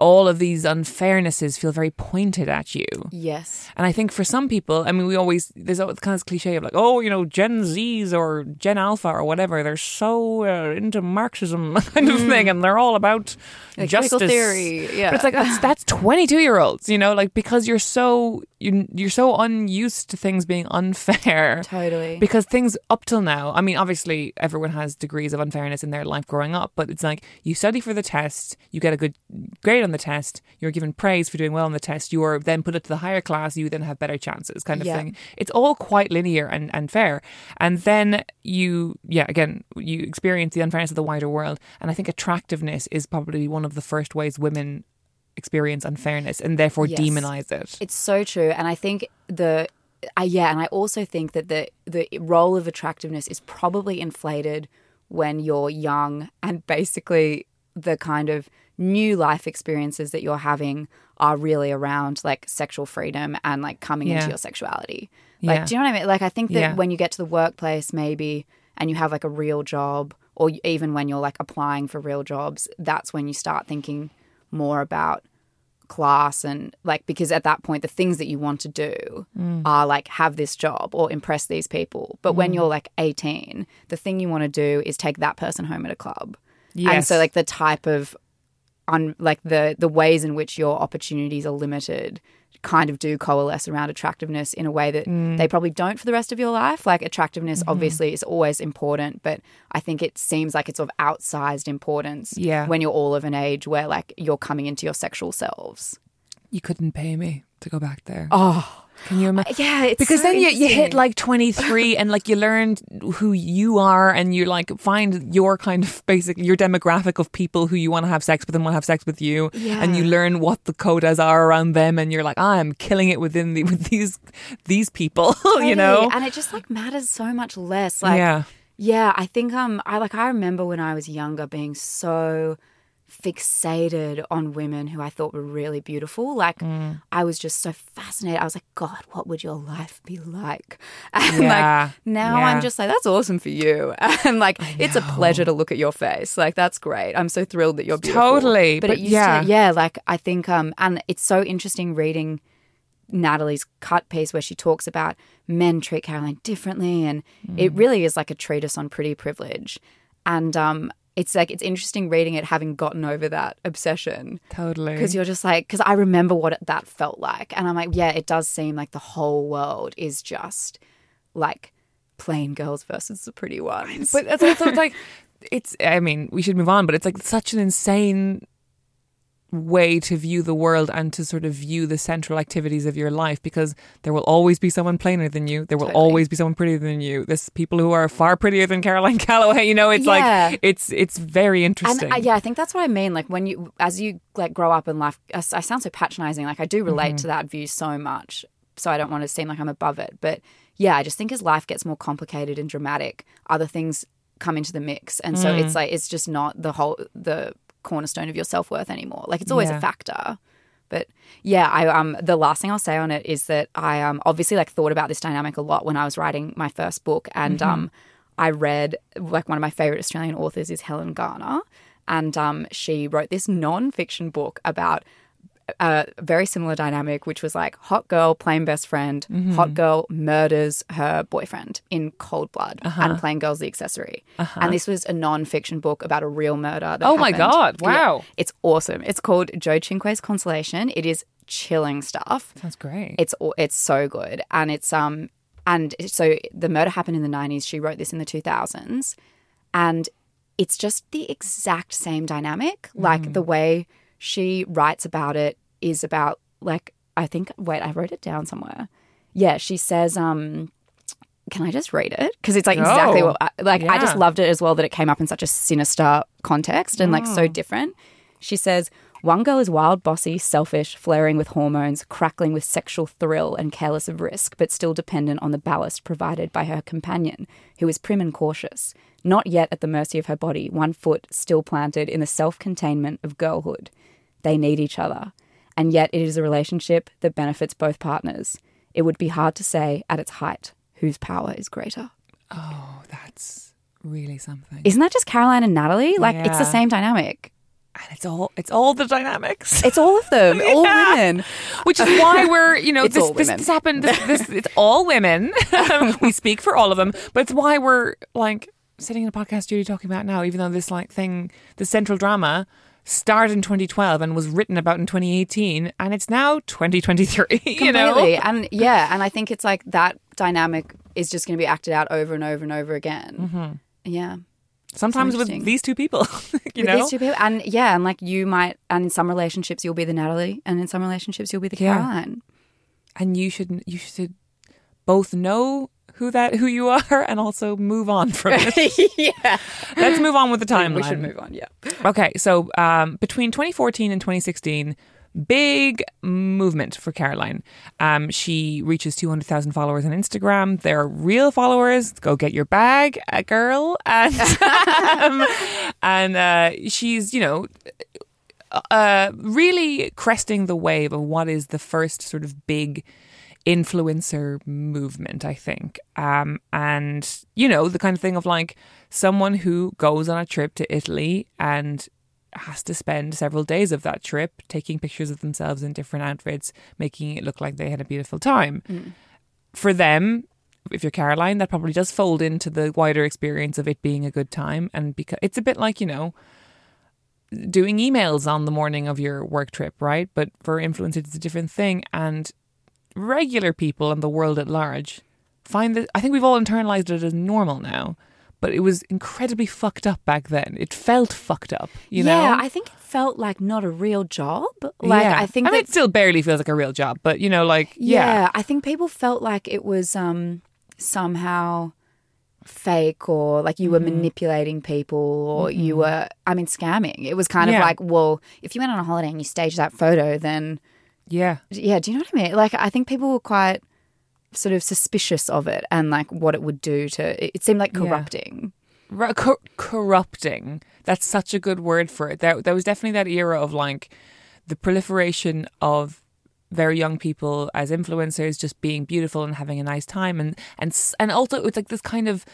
all of these unfairnesses feel very pointed at you. Yes. And I think for some people, I mean, we always, there's always kind of this cliche of like, oh, you know, Gen Zs or Gen Alpha or whatever, they're so uh, into Marxism kind of thing and they're all about Like justice. theory, yeah. But it's like, that's, that's 22 year olds, you know, like because you're so, you're, you're so unused to things being unfair. Totally. Because things up till now, I mean, obviously everyone has degrees of unfairness in their life growing up, but it's like you study for the test, you get a good grade on the test, you're given praise for doing well on the test, you are then put it to the higher class, you then have better chances, kind of Yeah. thing. It's all quite linear and, and fair. And then you, yeah, again, you experience the unfairness of the wider world. And I think attractiveness is probably one of the first ways women experience unfairness and therefore Yes. demonize it. It's so true, and I think the uh, yeah, and I also think that the the role of attractiveness is probably inflated when you're young, and basically the kind of new life experiences that you're having are really around like sexual freedom and like coming Yeah. into your sexuality. Like, Yeah. do you know what I mean? Like, I think that Yeah. when you get to the workplace, maybe, and you have like a real job, or even when you're like applying for real jobs, that's when you start thinking more about class and like because at that point the things that you want to do mm. are like have this job or impress these people but when mm. you're like 18 the thing you want to do is take that person home at a club and so like the type of on like the the ways in which your opportunities are limited kind of do coalesce around attractiveness in a way that Mm. they probably don't for the rest of your life like attractiveness Mm-hmm. obviously is always important but i think it seems like it's of outsized importance Yeah. when you're all of an age where like you're coming into your sexual selves You couldn't pay me to go back there. oh Can you imagine? yeah it's because so then you, you hit like 23 and like you learn who you are and you like find your kind of basic your demographic of people who you want to have sex with and want to have sex with you. And you learn what the quotas are around them and you're like I'm killing it within the with these these people you know? And it just like matters so much less. Like yeah. Yeah, I think um I like I remember when I was younger being so fixated on women who I thought were really beautiful. Like Mm. I was just so fascinated. I was like, God, what would your life be like? And Yeah. like now Yeah. I'm just like, that's awesome for you. And like it's a pleasure to look at your face. Like that's great. I'm so thrilled that you're beautiful. Totally, But, but it used yeah. to yeah, like I think um and it's so interesting reading Natalie's cut piece where she talks about men treat Caroline differently, and Mm. it really is like a treatise on pretty privilege. And um, it's like it's interesting reading it, having gotten over that obsession, Totally. because you're just like, because I remember what it, that felt like, and I'm like, yeah, it does seem like the whole world is just like plain girls versus the pretty ones. But it's also it's like it's. I mean, we should move on. But it's like such an insane way to view the world and to sort of view the central activities of your life because there will always be someone plainer than you. There will Totally. always be someone prettier than you. There's people who are far prettier than Caroline Calloway. You know, it's Yeah. like it's it's very interesting. And uh, yeah, I think that's what I mean. Like when you, as you like grow up in life, I, I sound so patronizing. Like I do relate Mm-hmm. to that view so much, so I don't want to seem like I'm above it. But yeah, I just think as life gets more complicated and dramatic, other things come into the mix, and so Mm. it's like it's just not the whole the cornerstone of your self worth anymore. Like it's always Yeah. a factor. But yeah, I um the last thing I'll say on it is that I um obviously like thought about this dynamic a lot when I was writing my first book and Mm-hmm. um I read like one of my favorite Australian authors is Helen Garner and um she wrote this non-fiction book about a very similar dynamic, which was like hot girl playing best friend, Mm-hmm. hot girl murders her boyfriend in cold blood, Uh-huh. and playing girl's the accessory. And this was a non-fiction book about a real murder. That Oh my happened. God, Yeah. wow. it's awesome. It's called Joe Cinque's Consolation. It is chilling stuff. Sounds great. It's it's so good, and it's um and so the murder happened in the nineties. She wrote this in the two thousands, and it's just the exact same dynamic. Like the way she writes about it is about like I think wait I wrote it down somewhere. Yeah, she says um. Can I just read it? Because it's like exactly what I, like I just loved it as well that it came up in such a sinister context and like so different. She says, One girl is wild, bossy, selfish, flaring with hormones, crackling with sexual thrill, and careless of risk, but still dependent on the ballast provided by her companion, who is prim and cautious, not yet at the mercy of her body, one foot still planted in the self containment of girlhood. They need each other, and yet it is a relationship that benefits both partners. It would be hard to say at its height whose power is greater. oh, that's really something. Isn't that just Caroline and Natalie? Like, it's the same dynamic. and it's all it's all the dynamics. It's all of them, all women. Which is why we're, you know this, this, this happened. This, this, it's all women. we speak for all of them, but it's why we're like sitting in a podcast studio talking about now, even though this like thing, the central drama, started in 2012 and was written about in 2018, and it's now 2023. You know, And yeah, and I think it's like that dynamic is just going to be acted out over and over and over again. Mm-hmm. Yeah. sometimes with these two people. you With know, these two people. And yeah, and like you might, and in some relationships you'll be the Natalie, and in some relationships you'll be the Yeah. Caroline. and you should you should both know who that who you are and also move on from it. yeah. Let's move on with the timeline. We should move on. Yeah. Okay, so um, between 2014 and 2016, big movement for Caroline. Um, she reaches 200,000 followers on Instagram. They're real followers. Go get your bag, uh, girl. And, um, and uh, she's, you know, uh, really cresting the wave of what is the first sort of big influencer movement, I think. Um, and, you know, the kind of thing of like someone who goes on a trip to Italy and has to spend several days of that trip taking pictures of themselves in different outfits, making it look like they had a beautiful time. For them, if you're Caroline, that probably does fold into the wider experience of it being a good time. And because it's a bit like, you know, doing emails on the morning of your work trip, right? But for influencers, it's a different thing. And regular people and the world at large find that I think we've all internalized it as normal now. But it was incredibly fucked up back then. It felt fucked up, you know. yeah, I think it felt like not a real job. Like Yeah. I think I mean, it still barely feels like a real job, but you know, like yeah. yeah, I think people felt like it was um somehow fake or like you were Mm-hmm. manipulating people or you were I mean scamming. It was kind of like, well, if you went on a holiday and you staged that photo then yeah, yeah, do you know what I mean? Like I think people were quite sort of suspicious of it and like what it would do to it, seemed like Yeah. corrupting. Ru- cor- corrupting. That's such a good word for it. There, there was definitely that era of like the proliferation of very young people as influencers just being beautiful and having a nice time and and and also it's like this kind of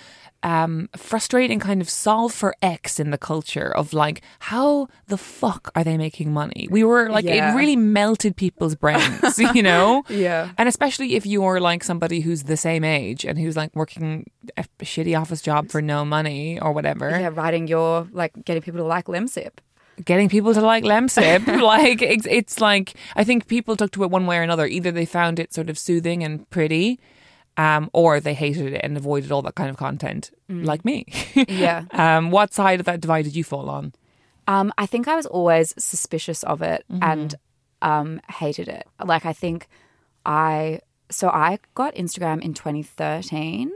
um frustrating kind of solve for x in the culture of like how the fuck are they making money we were like Yeah. it really melted people's brains you know Yeah. and especially if you're like somebody who's the same age and who's like working a shitty office job for no money or whatever Yeah, writing your like getting people to like Lemsip. Getting people to like Lemsip. like it's, it's like I think people took to it one way or another. Either they found it sort of soothing and pretty, um, or they hated it and avoided all that kind of content, like me. Yeah. um, what side of that divide did you fall on? Um, I think I was always suspicious of it and um, hated it. Like I think I so I got Instagram in 2013,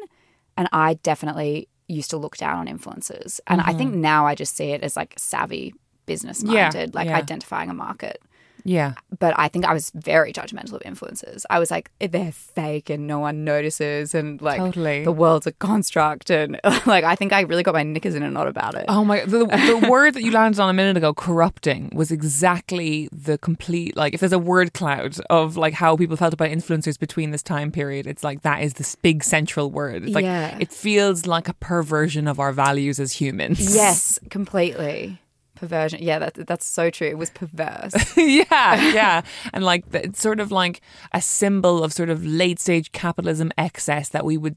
and I definitely used to look down on influencers. And I think now I just see it as like savvy business minded, like yeah. identifying a market. Yeah, But I think I was very judgmental of influencers. I was like, they're fake and no one notices, and like Totally. the world's a construct. And like, I think I really got my knickers in a knot about it. Oh my! The, the word that you landed on a minute ago, corrupting, was exactly the complete like. If there's a word cloud of like how people felt about influencers between this time period, it's like that is this big central word. It's like Yeah. it feels like a perversion of our values as humans. Yes, completely. Perversion. Yeah, that, that's so true. It was perverse. yeah, yeah, and like it's sort of like a symbol of sort of late stage capitalism excess that we would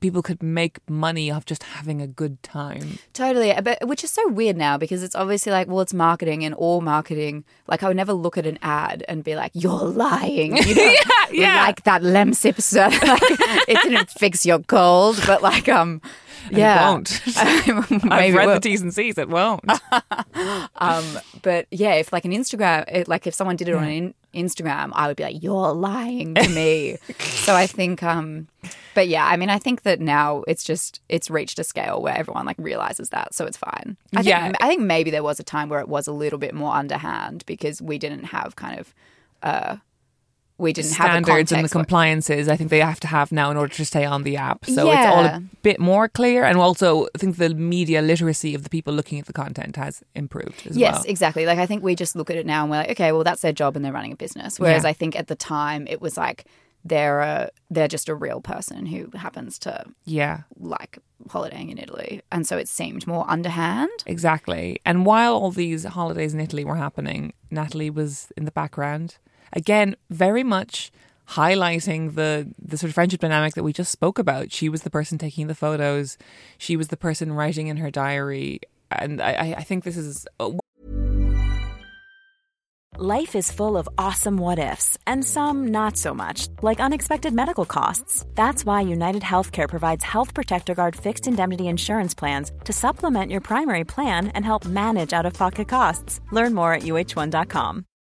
people could make money off just having a good time. totally. But which is so weird now because it's obviously like, well, it's marketing and all marketing. Like, I would never look at an ad and be like, you're lying. You know, yeah. like that Lemsip stuff. like, it didn't fix your cold, but like, um, yeah. it won't. I've read the T's and C's. It won't. Um, but yeah, if like an Instagram, it, like if someone did it on an Instagram, I would be like, "You're lying to me." so I think, um, but yeah, I mean, I think that now it's just it's reached a scale where everyone like realizes that, so it's fine. I think, Yeah. I think maybe there was a time where it was a little bit more underhand because we didn't have kind of, uh, we didn't have standards and the compliances I think they have to have now in order to stay on the app. So it's all a bit more clear, and also I think the media literacy of the people looking at the content has improved as Yes, well. exactly. Like I think we just look at it now and we're like, okay, well that's their job and they're running a business. Whereas Yeah. I think at the time it was like they're a, they're just a real person who happens to Yeah, like holidaying in Italy, and so it seemed more underhand. exactly. And while all these holidays in Italy were happening, Natalie was in the background again, very much highlighting the the sort of friendship dynamic that we just spoke about. She was the person taking the photos. She was the person writing in her diary. And I, I- think this is Life is full of awesome what ifs, and some not so much, like unexpected medical costs. That's why United Healthcare provides Health Protector Guard fixed indemnity insurance plans to supplement your primary plan and help manage out of pocket costs. Learn more at uh1.com.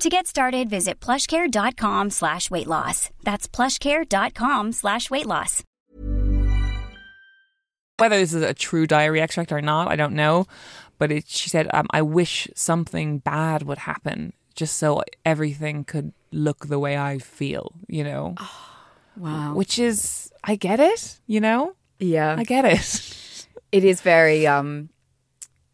To get started, visit plushcare.com slash weight loss. That's plushcare.com slash weight loss. whether this is a true diary extract or not, I don't know. But it, she said, um, I wish something bad would happen just so everything could look the way I feel, you know? Wow. Which is, I get it, you know? Yeah. I get it. It is very um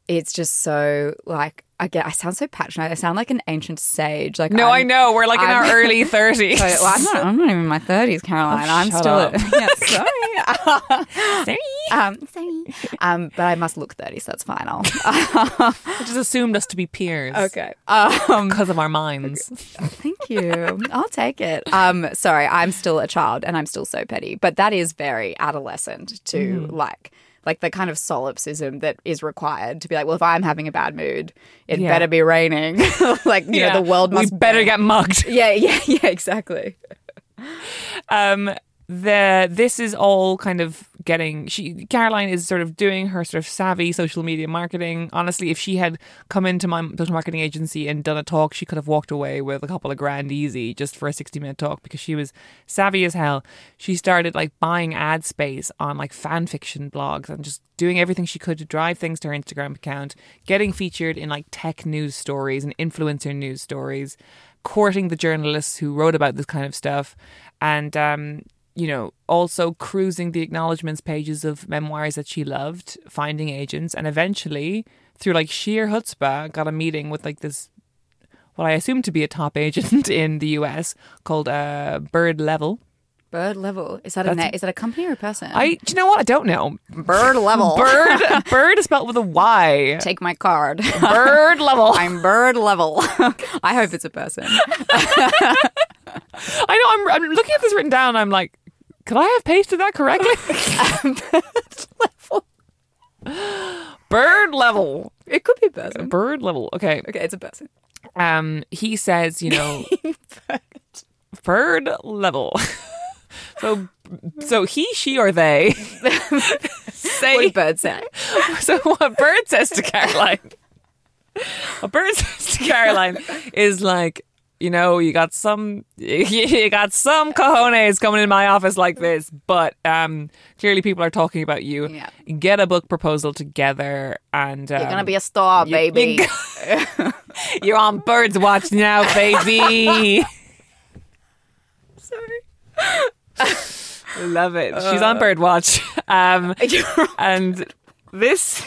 it's just so like I get I sound so passionate. I sound like an ancient sage. Like No, I'm- I know. We're like in our early 30s. So, well, I'm not. I'm not even in my thirties, Caroline. Oh, I'm still. up. yeah, sorry. Sorry. um, sorry. Um, but I must look thirty, so that's fine. I'll. I just assumed us to be peers. okay. Um, Because of our minds. thank you. I'll take it. Um, sorry, I'm still a child, and I'm still so petty. But that is very adolescent to Mm. like. Like the kind of solipsism that is required to be like, well, if I'm having a bad mood, it Yeah. better be raining. like, you know, the world must We better get mugged. Yeah, yeah, yeah, exactly. um, the this is all kind of getting she Caroline is sort of doing her sort of savvy social media marketing. Honestly, if she had come into my social marketing agency and done a talk, she could have walked away with a couple of grand easy just for a 60 minute talk because she was savvy as hell. She started like buying ad space on like fan fiction blogs and just doing everything she could to drive things to her Instagram account, getting featured in like tech news stories and influencer news stories, courting the journalists who wrote about this kind of stuff, and um, you know, also cruising the acknowledgements pages of memoirs that she loved, finding agents, and eventually, through like sheer chutzpah, got a meeting with like this, what I assume to be a top agent in the US called uh, Byrd Leavell. Byrd Leavell. Is that a na- is that a company or a person? I, do you know what? I don't know. Byrd Leavell. Bird, bird is spelled with a Y. Take my card. Bird level. I'm Byrd Leavell. I hope it's a person. I know. I'm, I'm looking at this written down. I'm like, could I have pasted that correctly? Byrd Leavell. It could be a person. Byrd Leavell. Okay. Okay, it's a person. Um, he says, you know, Byrd Leavell. so, so he, she, or they say. did bird say? So what Bird says to Caroline, what Bird says to Caroline is like, you know, you got some, you got some cojones coming in my office like this, but um, clearly people are talking about you. Yeah. Get a book proposal together, and um, You're gonna be a star, you- baby. you're on Bird's Watch now, baby. Sorry. Love it. She's on Birdwatch. Um, and this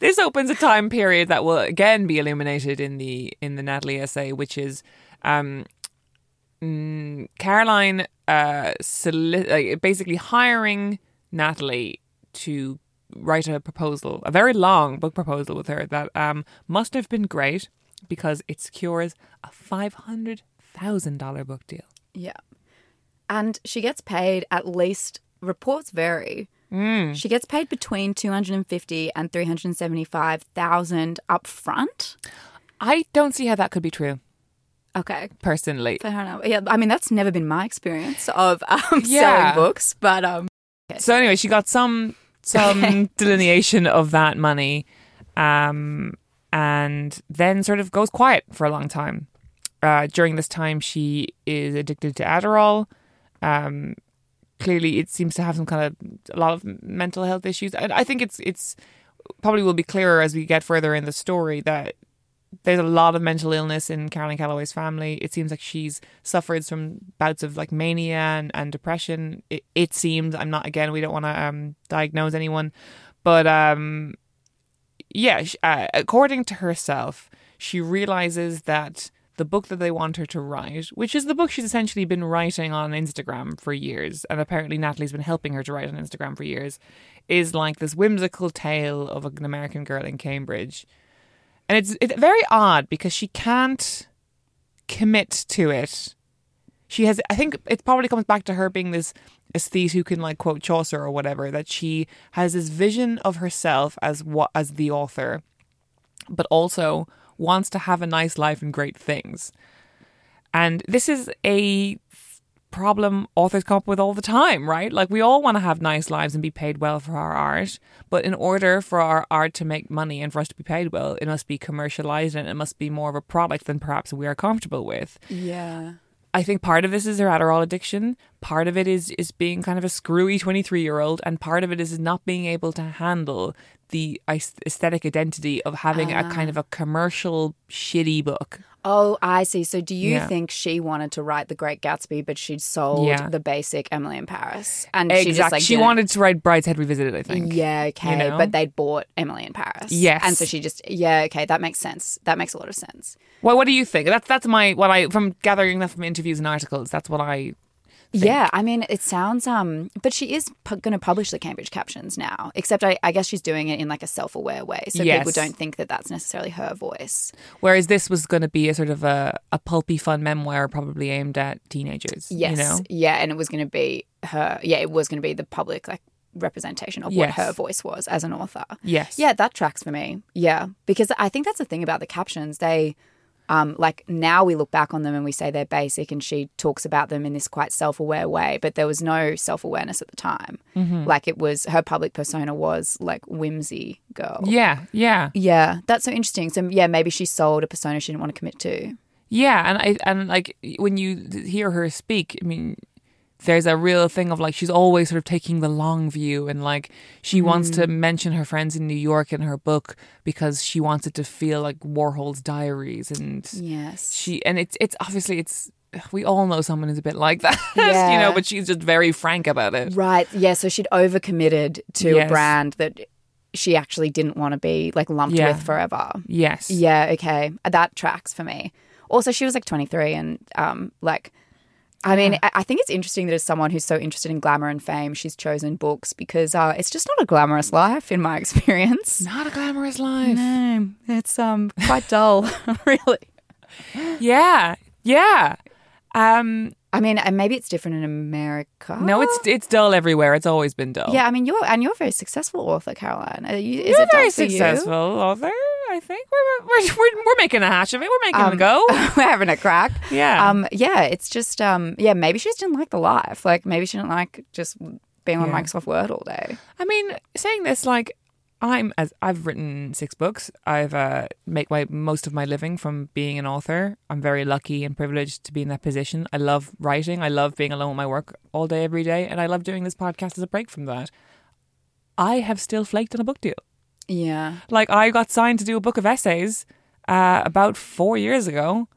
this opens a time period that will again be illuminated in the in the Natalie essay, which is um, mm, Caroline uh, soli- basically hiring Natalie to write a proposal, a very long book proposal with her that um, must have been great because it secures a five hundred thousand dollar book deal. Yeah. And she gets paid at least reports vary. Mm. She gets paid between 250 and 375,000 up front. I don't see how that could be true, Okay. personally. Fair enough. Yeah, I mean that's never been my experience of um, Yeah. selling books, but um So anyway, she got some some delineation of that money, um, and then sort of goes quiet for a long time. Uh, during this time, she is addicted to Adderall. Um, clearly, it seems to have some kind of a lot of mental health issues. And I think it's it's probably will be clearer as we get further in the story that there's a lot of mental illness in Caroline Calloway's family. It seems like she's suffered from bouts of like mania and, and depression. It, it seems I'm not again. We don't want to um, diagnose anyone, but um, yeah. Uh, according to herself, she realizes that the book that they want her to write, which is the book she's essentially been writing on Instagram for years, and apparently Natalie's been helping her to write on Instagram for years, is like this whimsical tale of an American girl in Cambridge and it's it's very odd because she can't commit to it. She has, I think, it probably comes back to her being this aesthete who can like quote Chaucer or whatever. That she has this vision of herself as what as the author, but also wants to have a nice life and great things. And this is a problem authors come up with all the time, right? Like we all want to have nice lives and be paid well for our art, but in order for our art to make money and for us to be paid well, it must be commercialized and it must be more of a product than perhaps we are comfortable with. yeah. I think part of this is her Adderall addiction. Part of it is is being kind of a screwy twenty three year old, and part of it is not being able to handle the aesthetic identity of having a kind of a ah. commercial shitty book. Oh, I see. So do you Yeah. think she wanted to write The Great Gatsby but she'd sold Yeah. the basic Emily in Paris? And she just like she didn't- wanted to write Brideshead Revisited. I think. Yeah, okay. know? But they'd bought Emily in Paris. Yes. And so she just yeah, okay, that makes sense. That makes a lot of sense. Well, what do you think? That's that's my what I from gathering that from interviews and articles. That's what I. Yeah, I mean, it sounds um, but she is pu- going to publish the Cambridge captions now. Except I, I guess she's doing it in like a self-aware way, so Yes. people don't think that that's necessarily her voice. Whereas this was going to be a sort of a, a pulpy fun memoir, probably aimed at teenagers. Yes, you know. yeah, and it was going to be her. Yeah, it was going to be the public like representation of Yes. what her voice was as an author. Yes. Yeah, that tracks for me. Yeah, because I think that's the thing about the captions. They Um, like now we look back on them and we say they're basic, and she talks about them in this quite self aware way, but there was no self awareness at the time. Mm-hmm. Like it was her public persona was like whimsy girl. Yeah, yeah, Yeah, that's so interesting. So yeah, maybe she sold a persona she didn't want to commit to. yeah. And I and like when you hear her speak, I mean, there's a real thing of like she's always sort of taking the long view, and like she wants to mention her friends in New York in her book because she wants it to feel like Warhol's diaries, and Yes. she and it's it's obviously it's. We all know someone who's a bit like that, you know, but she's just very frank about it. Right. Yeah. So she'd overcommitted to Yes. a brand that she actually didn't want to be like lumped Yeah. with forever. Yes. Yeah. Okay. That tracks for me. Also, she was like 23 and um, like, I mean, I I think it's interesting that as someone who's so interested in glamour and fame, she's chosen books because uh, it's just not a glamorous life in my experience. Not a glamorous life. No, it's um quite dull, really. Yeah. Yeah. Um I mean, and maybe it's different in America. no, it's it's dull everywhere. It's always been dull. yeah. I mean, you're and you're a very successful author, Caroline. Are you, is You're it a very for you? successful author. I think we're, we're we're we're making a hash of it. We're making a go. We're having a crack. Yeah. Um. Yeah. It's just. Um. Yeah. Maybe she just didn't like the life. Like maybe she didn't like just being on Yeah. Microsoft Word all day. I mean, saying this, like, I'm as I've written six books. I've uh, make my most of my living from being an author. I'm very lucky and privileged to be in that position. I love writing. I love being alone with my work all day, every day, and I love doing this podcast as a break from that. I have still flaked on a book deal. Yeah. Like, I got signed to do a book of essays uh, about four years ago.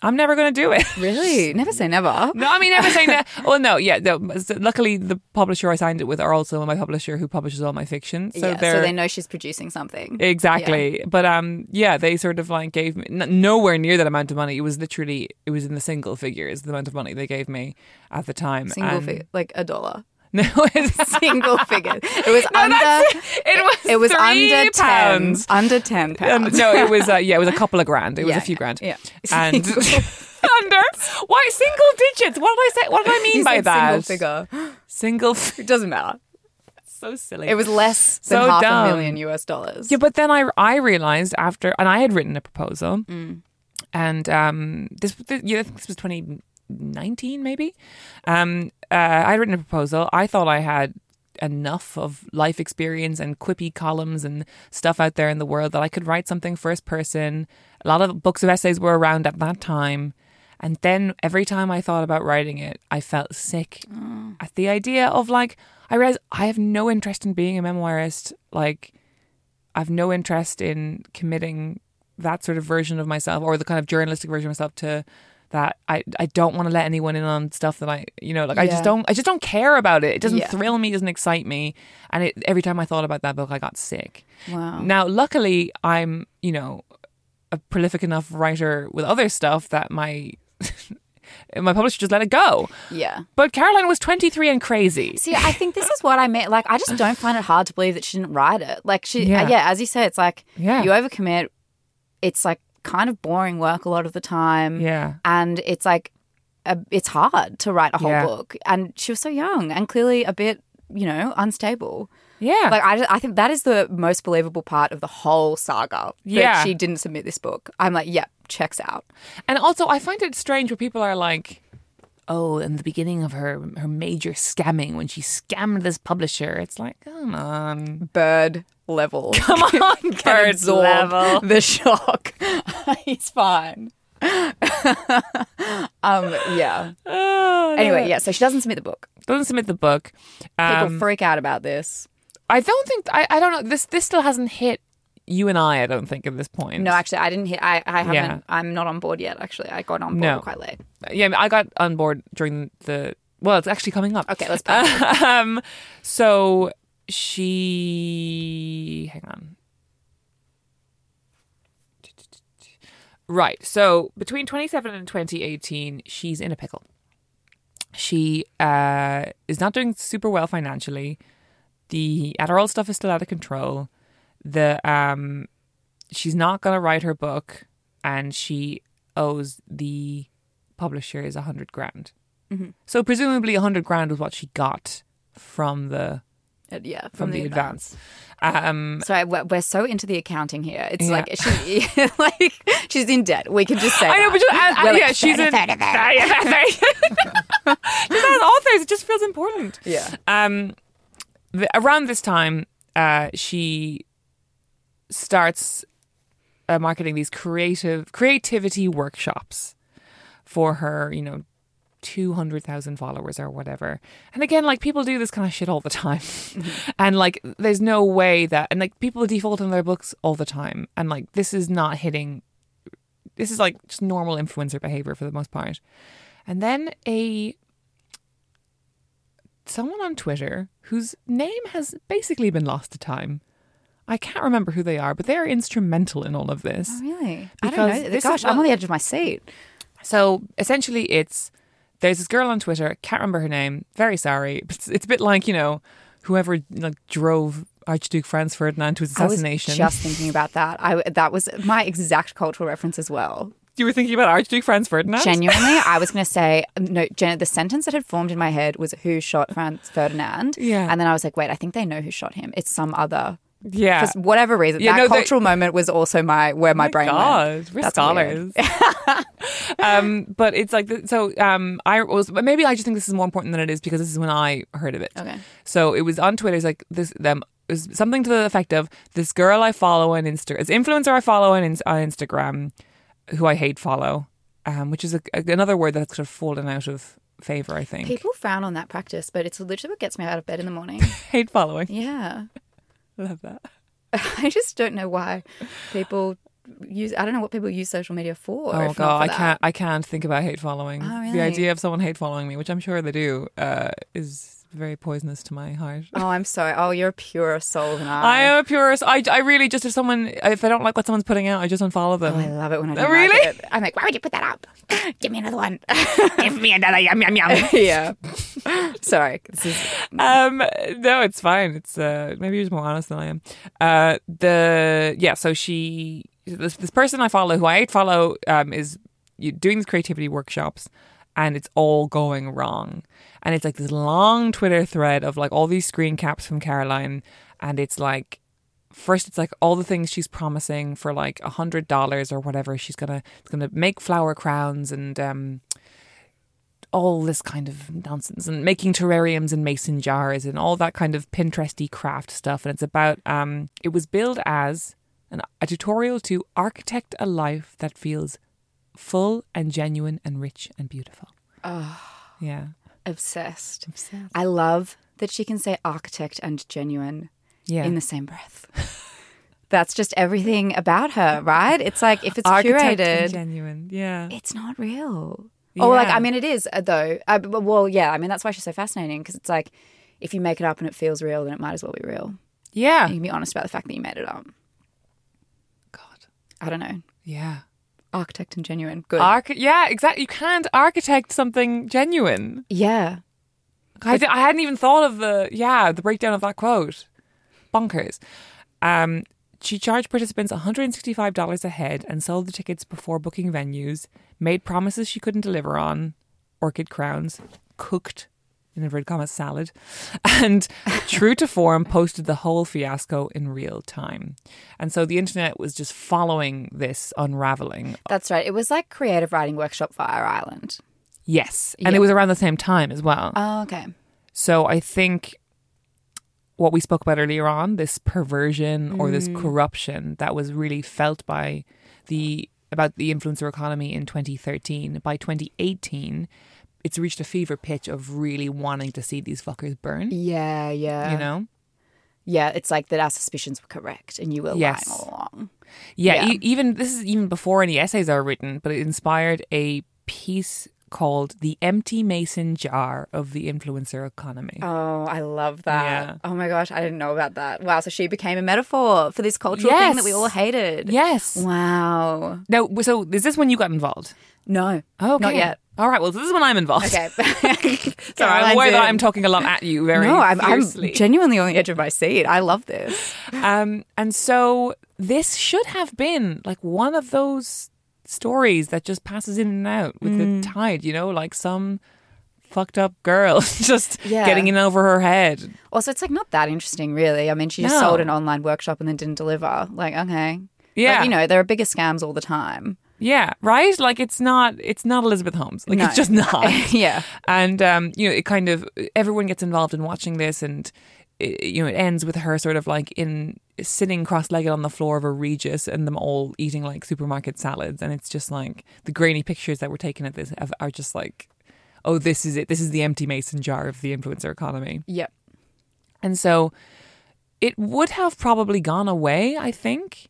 I'm never going to do it. Really? Never say never. No, I mean never say never. Well, no, yeah. No, luckily, the publisher I signed it with are also my publisher who publishes all my fiction. So yeah, so they know she's producing something. exactly. But um, yeah, they sort of like gave me n- nowhere near that amount of money. It was literally it was in the single figures the amount of money they gave me at the time. Single And- figure, like a dollar. No, it's Single figure. It was No, under. it. Was It was under pounds. ten. Under ten Um, pounds. no, it was uh, yeah, it was a couple of grand. It was Yeah, a few grand. yeah. and under why single digits? What did I say? What did I mean You by that? Single figure. Single. f- It doesn't matter. so silly. It was less than So half dumb. a million US dollars. Yeah, but then I I realized after, and I had written a proposal, Mm. and um, this this, yeah, this was 2019 maybe. Um, uh, I had written a proposal. I thought I had enough of life experience and quippy columns and stuff out there in the world that I could write something first person. A lot of books of essays were around at that time. And then every time I thought about writing it, I felt sick at the idea of like, I realized I have no interest in being a memoirist. Like, I've no interest in committing that sort of version of myself or the kind of journalistic version of myself to that. I, I don't want to let anyone in on stuff that I, you know, like I Yeah. just don't, I just don't care about it. It doesn't Yeah. thrill me, doesn't excite me. And it, every time I thought about that book, I got sick. Wow. Now, luckily, I'm, you know, a prolific enough writer with other stuff that my, my publisher just let it go. Yeah. But Caroline was 23 and crazy. See, I think this is what I meant. Like, I just don't find it hard to believe that she didn't write it. Like, she, Yeah. yeah, yeah as you say, it's like Yeah. you overcommit. It's like kind of boring work a lot of the time. Yeah. And it's like, a, it's hard to write a whole Yeah. book. And she was so young and clearly a bit, you know, unstable. Yeah. Like, I, I think that is the most believable part of the whole saga. Yeah. That she didn't submit this book. I'm like, yep, checks out. And also, I find it strange where people are like, "Oh, in the beginning of her her major scamming, when she scammed this publisher, it's like, come on, Byrd level. come on, can absorb level." the shock. He's fine. um, yeah. Oh, no. Anyway, yeah. So she doesn't submit the book. doesn't submit the book. People Um, freak out about this. I don't think I, I don't know. This this still hasn't hit you and I. I don't think at this point. No, actually, I didn't hit. I, I haven't. Yeah. I'm not on board yet. Actually, I got on board No. quite late. yeah, I got on board during the. Well, it's actually coming up. Okay, let's um, so she, hang on. Right. So between 27 and 2018, she's in a pickle. She uh, is not doing super well financially. The Adderall stuff is still out of control. The um, she's not going to write her book, and she owes the publisher is a hundred grand. So presumably a hundred grand was what she got from the Uh, yeah, from, the, advance. Um, Sorry, we're, we're so into the accounting here. It's Yeah. like she, like she's in debt. We can just say. I know, that. but just, I, I, We're like, yeah, she's 30, in. 30, 30. Yeah, 30. just as authors, it just feels important. Yeah. Um, the, around this time, uh, she starts uh, marketing these creative creativity workshops for her, you know, 200,000 followers or whatever. And again, like people do this kind of shit all the time. and like there's no way that and like people default on their books all the time and like this is not hitting this is like just normal influencer behavior for the most part. And then a someone on Twitter whose name has basically been lost to time. I can't remember who they are, but they are instrumental in all of this. Oh, really? I don't know. this is Gosh, I'm on the edge of my seat. So essentially, it's there's this girl on Twitter. Can't remember her name. Very sorry. It's, it's a bit like you know, whoever like drove Archduke Franz Ferdinand to his assassination. I was just thinking about that. I that was my exact cultural reference as well. you were thinking about Archduke Franz Ferdinand. Genuinely, I was going to say no. Jen, the sentence that had formed in my head was "Who shot Franz Ferdinand?" Yeah. and then I was like, "Wait, I think they know who shot him. It's some other." Yeah. For whatever reason, Yeah, that no, cultural moment was also my where my, my brain God, went. we're That's scholars. um, but it's like the, so. Um, I was but maybe I just think this is more important than it is because this is when I heard of it. Okay. So it was on Twitter. It's like this. Them it was something to the effect of this girl I follow on Insta, this influencer I follow on, on Instagram, who I hate follow, um, which is a, a- another word that's sort of fallen out of favor. I think People frown on that practice, but it's literally what gets me out of bed in the morning. hate following. yeah, Love that. I just don't know why people use. I don't know what people use social media for. Oh god, for I can't. I can't think about hate following. Oh, The idea of someone hate following me, which I'm sure they do, uh, is very poisonous to my heart. Oh, I'm sorry. Oh, you're a purer soul than I. I am a purist. I, I really just if someone if I don't like what someone's putting out, I just unfollow them. Oh, I love it when I don't really? like it. I'm like, why would you put that up? Give me another one. Give me another yum yum yum. yeah. Sorry. This is um, no, it's fine. It's uh, maybe he's more honest than I am. Uh, the yeah. So she this this person I follow who I follow um is doing these creativity workshops. And it's all going wrong. And it's like this long Twitter thread of like all these screen caps from Caroline. And it's like, first it's like all the things she's promising for like a hundred dollars or whatever she's gonna it's gonna make flower crowns and um all this kind of nonsense and making terrariums and mason jars and all that kind of Pinteresty craft stuff. And it's about um it was billed as an, a tutorial to architect a life that feels full and genuine and rich and beautiful. Oh. Yeah. obsessed. Obsessed. I love that she can say architect and genuine Yeah. in the same breath. That's just everything about her, right? It's like if it's Architect and curated, genuine. Yeah. it's not real. Oh, like I mean, it is uh, though. Uh, well, yeah. I mean, that's why she's so fascinating because it's like if you make it up and it feels real, then it might as well be real. Yeah. You can be honest about the fact that you made it up. God. I don't know. Yeah. Architect and genuine. Good. Arch- yeah, exactly. You can't architect something genuine. yeah. I, hadn't even thought of the yeah the breakdown of that quote. Bonkers. Um, she charged participants $165 a head and sold the tickets before booking venues. Made promises she couldn't deliver on. Orchid crowns, cooked in inverted commas salad, and true to form, posted the whole fiasco in real time. And so the internet was just following this unraveling. That's right. It was like creative writing workshop Fire Island. Yes, and it was around the same time as well. Oh, okay. So I think what we spoke about earlier on, this perversion or this mm. corruption that was really felt by the about the influencer economy in 2013. By 2018, it's reached a fever pitch of really wanting to see these fuckers burn. Yeah, yeah. You know? Yeah, it's like that our suspicions were correct and you were Yes. lying all along. Yeah, Yeah. E- even this is even before any essays are written, but it inspired a piece called "The Empty Mason Jar of the Influencer Economy." Oh, I love that. Yeah. Oh my gosh, I didn't know about that. Wow, so she became a metaphor for this cultural thing that we all hated. yes. Wow. Now, so is this when you got involved? No. Oh, okay. Not yet. All right. Well, this is when I'm involved. Okay. Sorry, I'm aware that. I'm talking a lot at you very No, I'm, I'm genuinely on the edge of my seat. I love this. um, and so this should have been like one of those stories that just passes in and out with Mm. the tide, you know, like some fucked up girl just Yeah. getting in over her head. Also, it's like not that interesting, really. I mean, she just No. sold an online workshop and then didn't deliver. Like, okay. Yeah. But, you know, there are bigger scams all the time. Yeah, right? Like it's not it's not Elizabeth Holmes. Like No. it's just not. yeah. and um, you know, it kind of everyone gets involved in watching this, and it, you know, it ends with her sort of like in sitting cross-legged on the floor of a Regis, and them all eating like supermarket salads, and it's just like the grainy pictures that were taken at this are just like, oh, this is it. This is the empty mason jar of the influencer economy, Yep. and so it would have probably gone away, I think,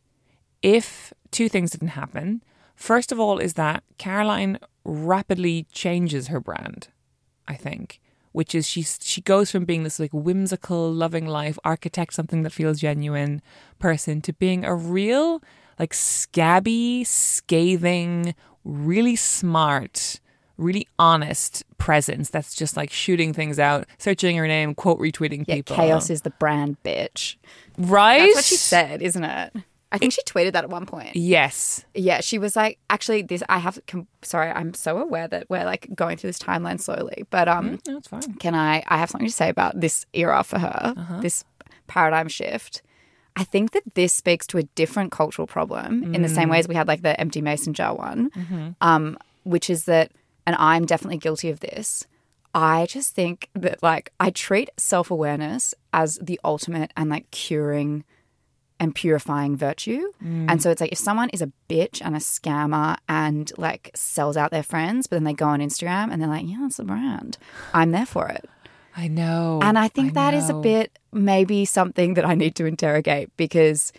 if two things didn't happen. First of all, is that Caroline rapidly changes her brand, I think, which is she she goes from being this like whimsical, loving life architect, something that feels genuine person, to being a real like scabby, scathing, really smart, really honest presence that's just like shooting things out, searching her name, quote retweeting Yeah, people. chaos is the brand bitch. right. That's what she said, isn't it? I think she tweeted that at one point. Yes. Yeah, she was like, actually, this, I have, com- sorry, I'm so aware that we're like going through this timeline slowly, but um, No, it's fine. can I, I have something to say about this era for her, this paradigm shift. I think that this speaks to a different cultural problem in the same way as we had like the empty mason jar one, um, which is that, and I'm definitely guilty of this. I just think that like I treat self awareness as the ultimate and like curing and purifying virtue. And mm. so it's like if someone is a bitch and a scammer and like sells out their friends, but then they go on Instagram and they're like, yeah, it's a brand. I'm there for it. I know. And I think that is a know. bit maybe something that I need to interrogate because,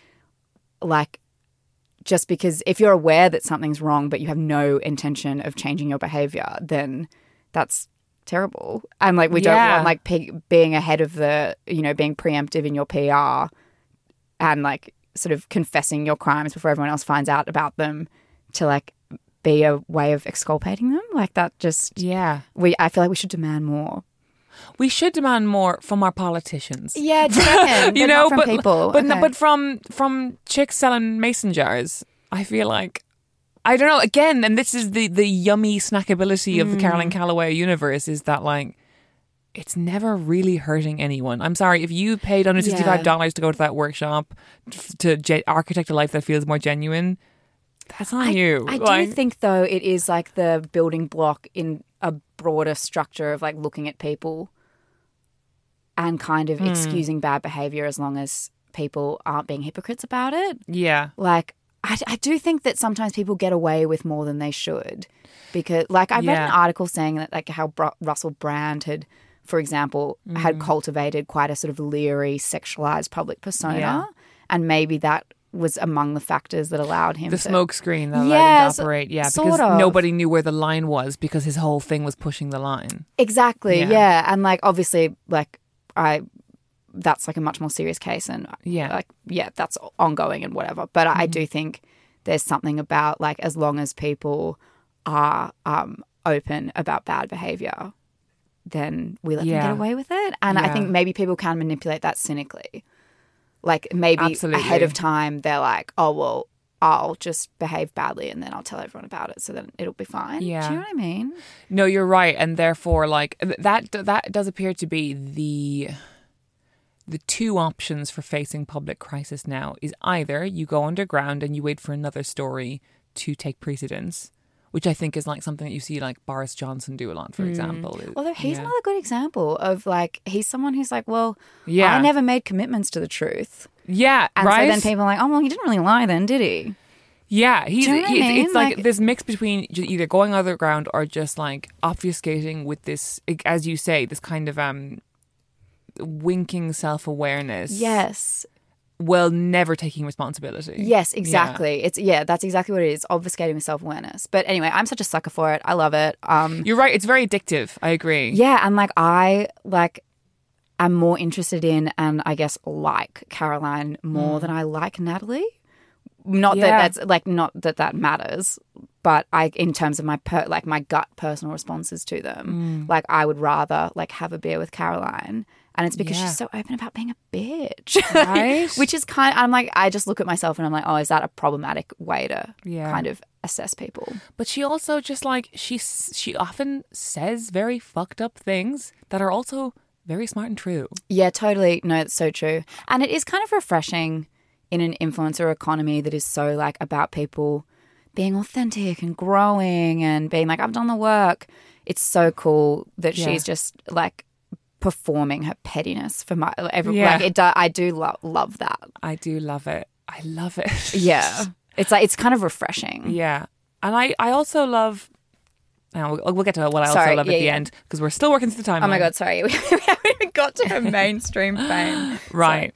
like, just because if you're aware that something's wrong but you have no intention of changing your behavior, then that's terrible. And like, we don't want like pe- being ahead of the, you know, being preemptive in your PR and like sort of confessing your crimes before everyone else finds out about them to like be a way of exculpating them. Like, that just, Yeah. we, I feel like we should demand more. We should demand more from our politicians. Yeah, you reckon? you But know, from but people. but Okay. but from from chicks selling mason jars. I feel like I don't know. Again, and this is the the yummy snackability of the Mm. Caroline Calloway universe is that like it's never really hurting anyone. I'm sorry if you paid under sixty five dollars to go to that workshop to ge- architect a life that feels more genuine. That's on I, you. I Like- do think though it is like the building block in a broader structure of like looking at people and kind of hmm. excusing bad behavior as long as people aren't being hypocrites about it. yeah. Like I, I do think that sometimes people get away with more than they should because like I read an article saying that like how Russell Brand had for example had Mm. cultivated quite a sort of leery sexualized public persona Yeah. and maybe that was among the factors that allowed him the to smoke screen that allowed him to operate. Yeah, because of. nobody knew where the line was because his whole thing was pushing the line. Exactly. Yeah. Yeah. And like obviously like I that's like a much more serious case and Yeah. Mm-hmm. like yeah, that's ongoing and whatever. But I do think there's something about like as long as people are um open about bad behavior, then we let them get away with it. And I think maybe people can manipulate that cynically. Like maybe Absolutely. ahead of time they're like, Oh well, I'll just behave badly and then I'll tell everyone about it so then it'll be fine. Yeah. Do you know what I mean? No, you're right, and therefore, like that that does appear to be the the two options for facing public crisis now is either you go underground and you wait for another story to take precedence, which I think is like something that you see like Boris Johnson do a lot, for example. Although he's Yeah. another good example of like he's someone who's like, well, Yeah. I never made commitments to the truth, yeah, and right. so then people are like, oh well, he didn't really lie then, did he? Yeah, he's, you know what I mean? it's like, Like- this mix between either going underground or just like obfuscating with this, as you say, this kind of um winking self awareness. Yes, while never taking responsibility. yes, exactly. It's yeah, that's exactly what it is. Obfuscating with self awareness. But anyway, I'm such a sucker for it. I love it. Um, You're right. It's very addictive. I agree. yeah, and like I like. I'm more interested in and I guess like Caroline more Mm. than I like Natalie. Not Yeah. that that's like not that that matters, but I in terms of my per, like my gut personal responses to Mm. them, like I would rather like have a beer with Caroline. And it's because Yeah. she's so open about being a bitch. Right. Which is kind of, I'm like, I just look at myself and I'm like, oh, is that a problematic way to Yeah. kind of assess people? But she also just like she she often says very fucked up things that are also very smart and true. Yeah, totally. No, it's so true. And it is kind of refreshing in an influencer economy that is so like about people being authentic and growing and being like, I've done the work. It's so cool that Yeah. she's just like performing her pettiness for my every Yeah. like it do, I do lo- love that. I do love it. I love it. Yeah. it's like it's kind of refreshing. yeah. And I I also love now we'll, we'll get to what I also Sorry, love yeah, at the yeah. end because we're still working through the timeline. Oh my god, sorry. We haven't even got to her mainstream fame. Right.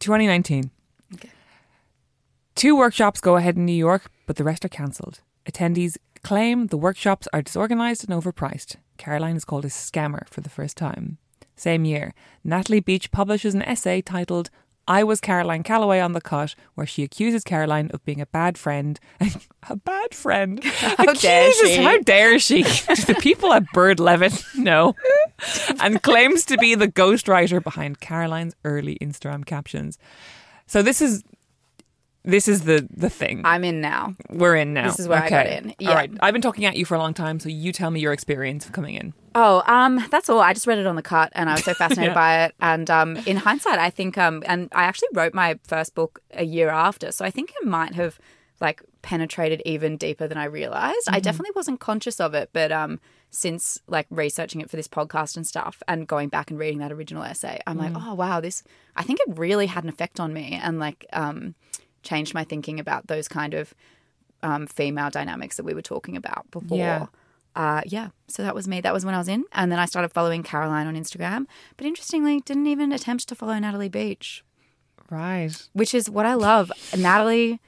2019. Two workshops go ahead in New York, but the rest are cancelled. Attendees claim the workshops are disorganized and overpriced. Caroline is called a scammer for the first time. Same year, Natalie Beach publishes an essay titled I Was Caroline Calloway on the Cut, where she accuses Caroline of being a bad friend. a bad friend? How dare she. How dare she? Do the people at Byrd Leavell know? and claims to be the ghostwriter behind Caroline's early Instagram captions. So this is this is the the thing I'm in now. we're in now. this is where I got in. Yeah. All right. I've been talking at you for a long time, so you tell me your experience of coming in. Oh, um, that's all. I just read it on the cut, and I was so fascinated Yeah. by it. And um, in hindsight, I think, um, and I actually wrote my first book a year after, so I think it might have like penetrated even deeper than I realized. I definitely wasn't conscious of it, but um, since like researching it for this podcast and stuff, and going back and reading that original essay, I'm like, oh wow, this. I think it really had an effect on me, and like um, changed my thinking about those kind of um, female dynamics that we were talking about before Yeah. uh, yeah, so that was me. That was when I was in. And then I started following Caroline on Instagram. But interestingly, didn't even attempt to follow Natalie Beach, Right. which is what I love. Natalie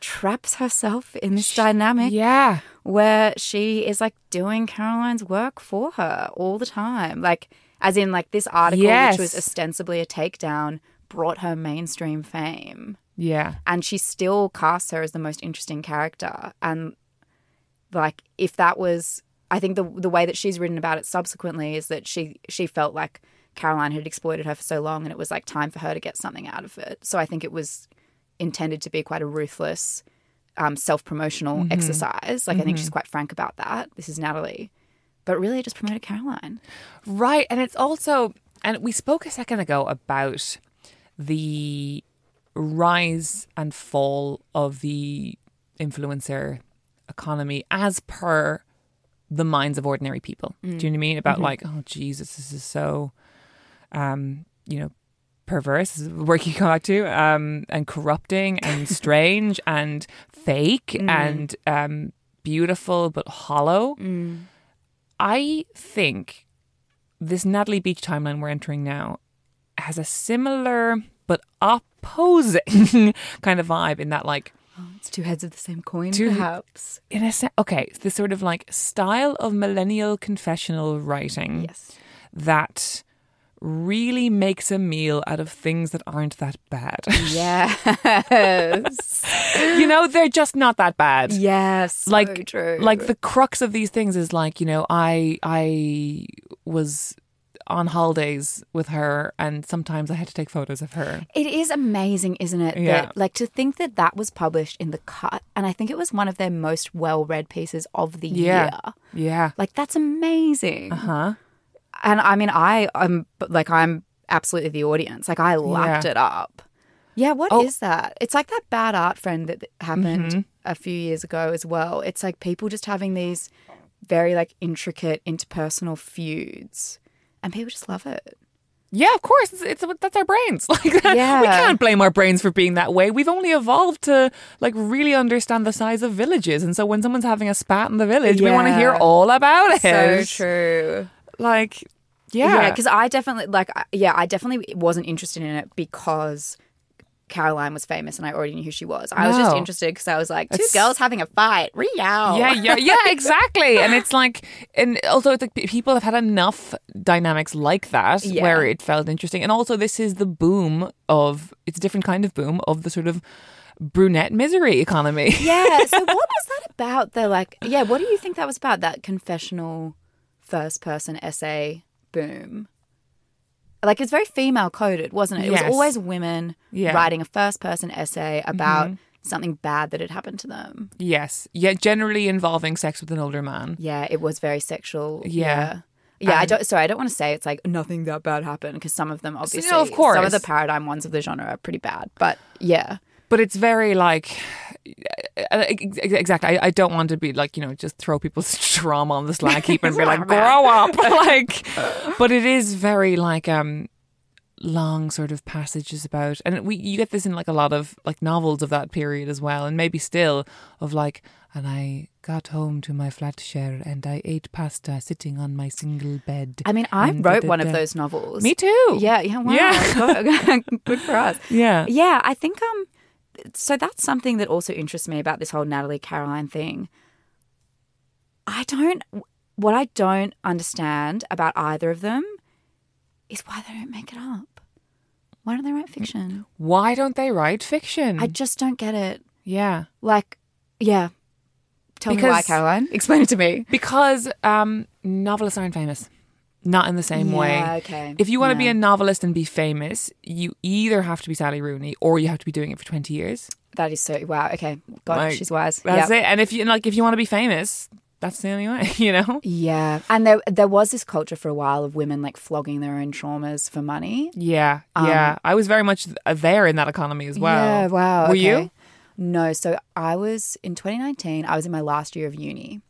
traps herself in this dynamic Yeah. where she is like doing Caroline's work for her all the time. Like, as in, like, this article, Yes. which was ostensibly a takedown, brought her mainstream fame Yeah. and she still casts her as the most interesting character. And like if that was i think the the way that she's written about it subsequently is that she she felt like caroline had exploited her for so long and it was like time for her to get something out of it. So i think it was intended to be quite a ruthless um, self-promotional exercise. Like i think she's quite frank about that. This is natalie. But really it just promoted caroline. Right. And it's also, and we spoke a second ago about the rise and fall of the influencer economy as per the minds of ordinary people. Do you know what I mean? About like, oh Jesus, this is so, um, you know, perverse. This is the word you come back to, um, and corrupting and strange and fake and um, beautiful but hollow. I think this Natalie Beach timeline we're entering now has a similar but opposing kind of vibe in that like oh, it's two heads of the same coin Two- perhaps. in a sense okay it's this sort of like style of millennial confessional writing yes. that really makes a meal out of things that aren't that bad. Yes. You know they're just not that bad. Yes, so like true. like the crux of these things is like you know i i was on holidays with her and sometimes i had to take photos of her it is amazing, isn't it? Yeah. That like to think that that was published in the Cut, and I think it was one of their most well-read pieces of the yeah year. yeah Like that's amazing. Uh huh And I mean, I am like I'm absolutely the audience. Like I lapped Yeah. it up. Yeah, what is Oh. that? It's like that bad art friend that happened Mm-hmm. a few years ago as well. It's like people just having these very like intricate interpersonal feuds, and people just love it. yeah of course it's, it's that's our brains like that. Yeah. we can't blame our brains for being that way we've only evolved to like really understand the size of villages and so when someone's having a spat in the village we want to hear all about it So true. like yeah Yeah, because I definitely like yeah, I definitely wasn't interested in it because Caroline was famous and I already knew who she was. I was just interested because I was like, two It's- girls having a fight, Riao. Yeah, yeah, yeah, exactly. And it's like, and also it's like people have had enough dynamics like that Yeah. where it felt interesting. And also, this is the boom of it's a different kind of boom of the sort of brunette misery economy. Yeah. So what was that about? The like, yeah. What do you think that was about? That confessional first person essay boom. Like it's very female coded, wasn't it? It Yes. was always women Yeah. writing a first person essay about mm-hmm. something bad that had happened to them. yes, yeah, generally involving sex with an older man. Yeah, it was very sexual. Yeah. Yeah. Yeah, I don't. Sorry, I don't want to say it's like nothing that bad happened because some of them obviously, of course, some course. of the paradigm ones of the genre are pretty bad. But yeah, But it's very like exactly. I, I don't want to be like you know just throw people's trauma on the slag heap and be like grow up. like, but it is very like um long sort of passages about and we you get this in like a lot of like novels of that period as well and maybe still of like and I got home to my flat share and I ate pasta sitting on my single bed. I mean, I and wrote da, one da, of those novels. Me too. Yeah, yeah, wow. Yeah. Good- Good for us. Yeah. Yeah, I think um so that's something that also interests me about this whole Natalie Caroline thing. I don't what I don't understand about either of them is why they don't make it up. Why don't they write fiction? Why don't they write fiction? I just don't get it. yeah. Like, yeah. Tell me why, Because- Caroline. Explain it to me. Because um, novelists aren't famous. Not in the same Yeah, way. okay. If you want to be a novelist and be famous, you either have to be Sally Rooney or you have to be doing it for 20 years. That is so wow. Okay, God, Like, she's wise. That's Yep. it. And if you like if you want to be famous, that's the only way, you know? Yeah, and there there was this culture for a while of women like flogging their own traumas for money. Yeah. yeah. I was very much there in that economy as well. Um, Yeah, wow. Were okay. you? No, so I was in 2019. I was in my last year of uni,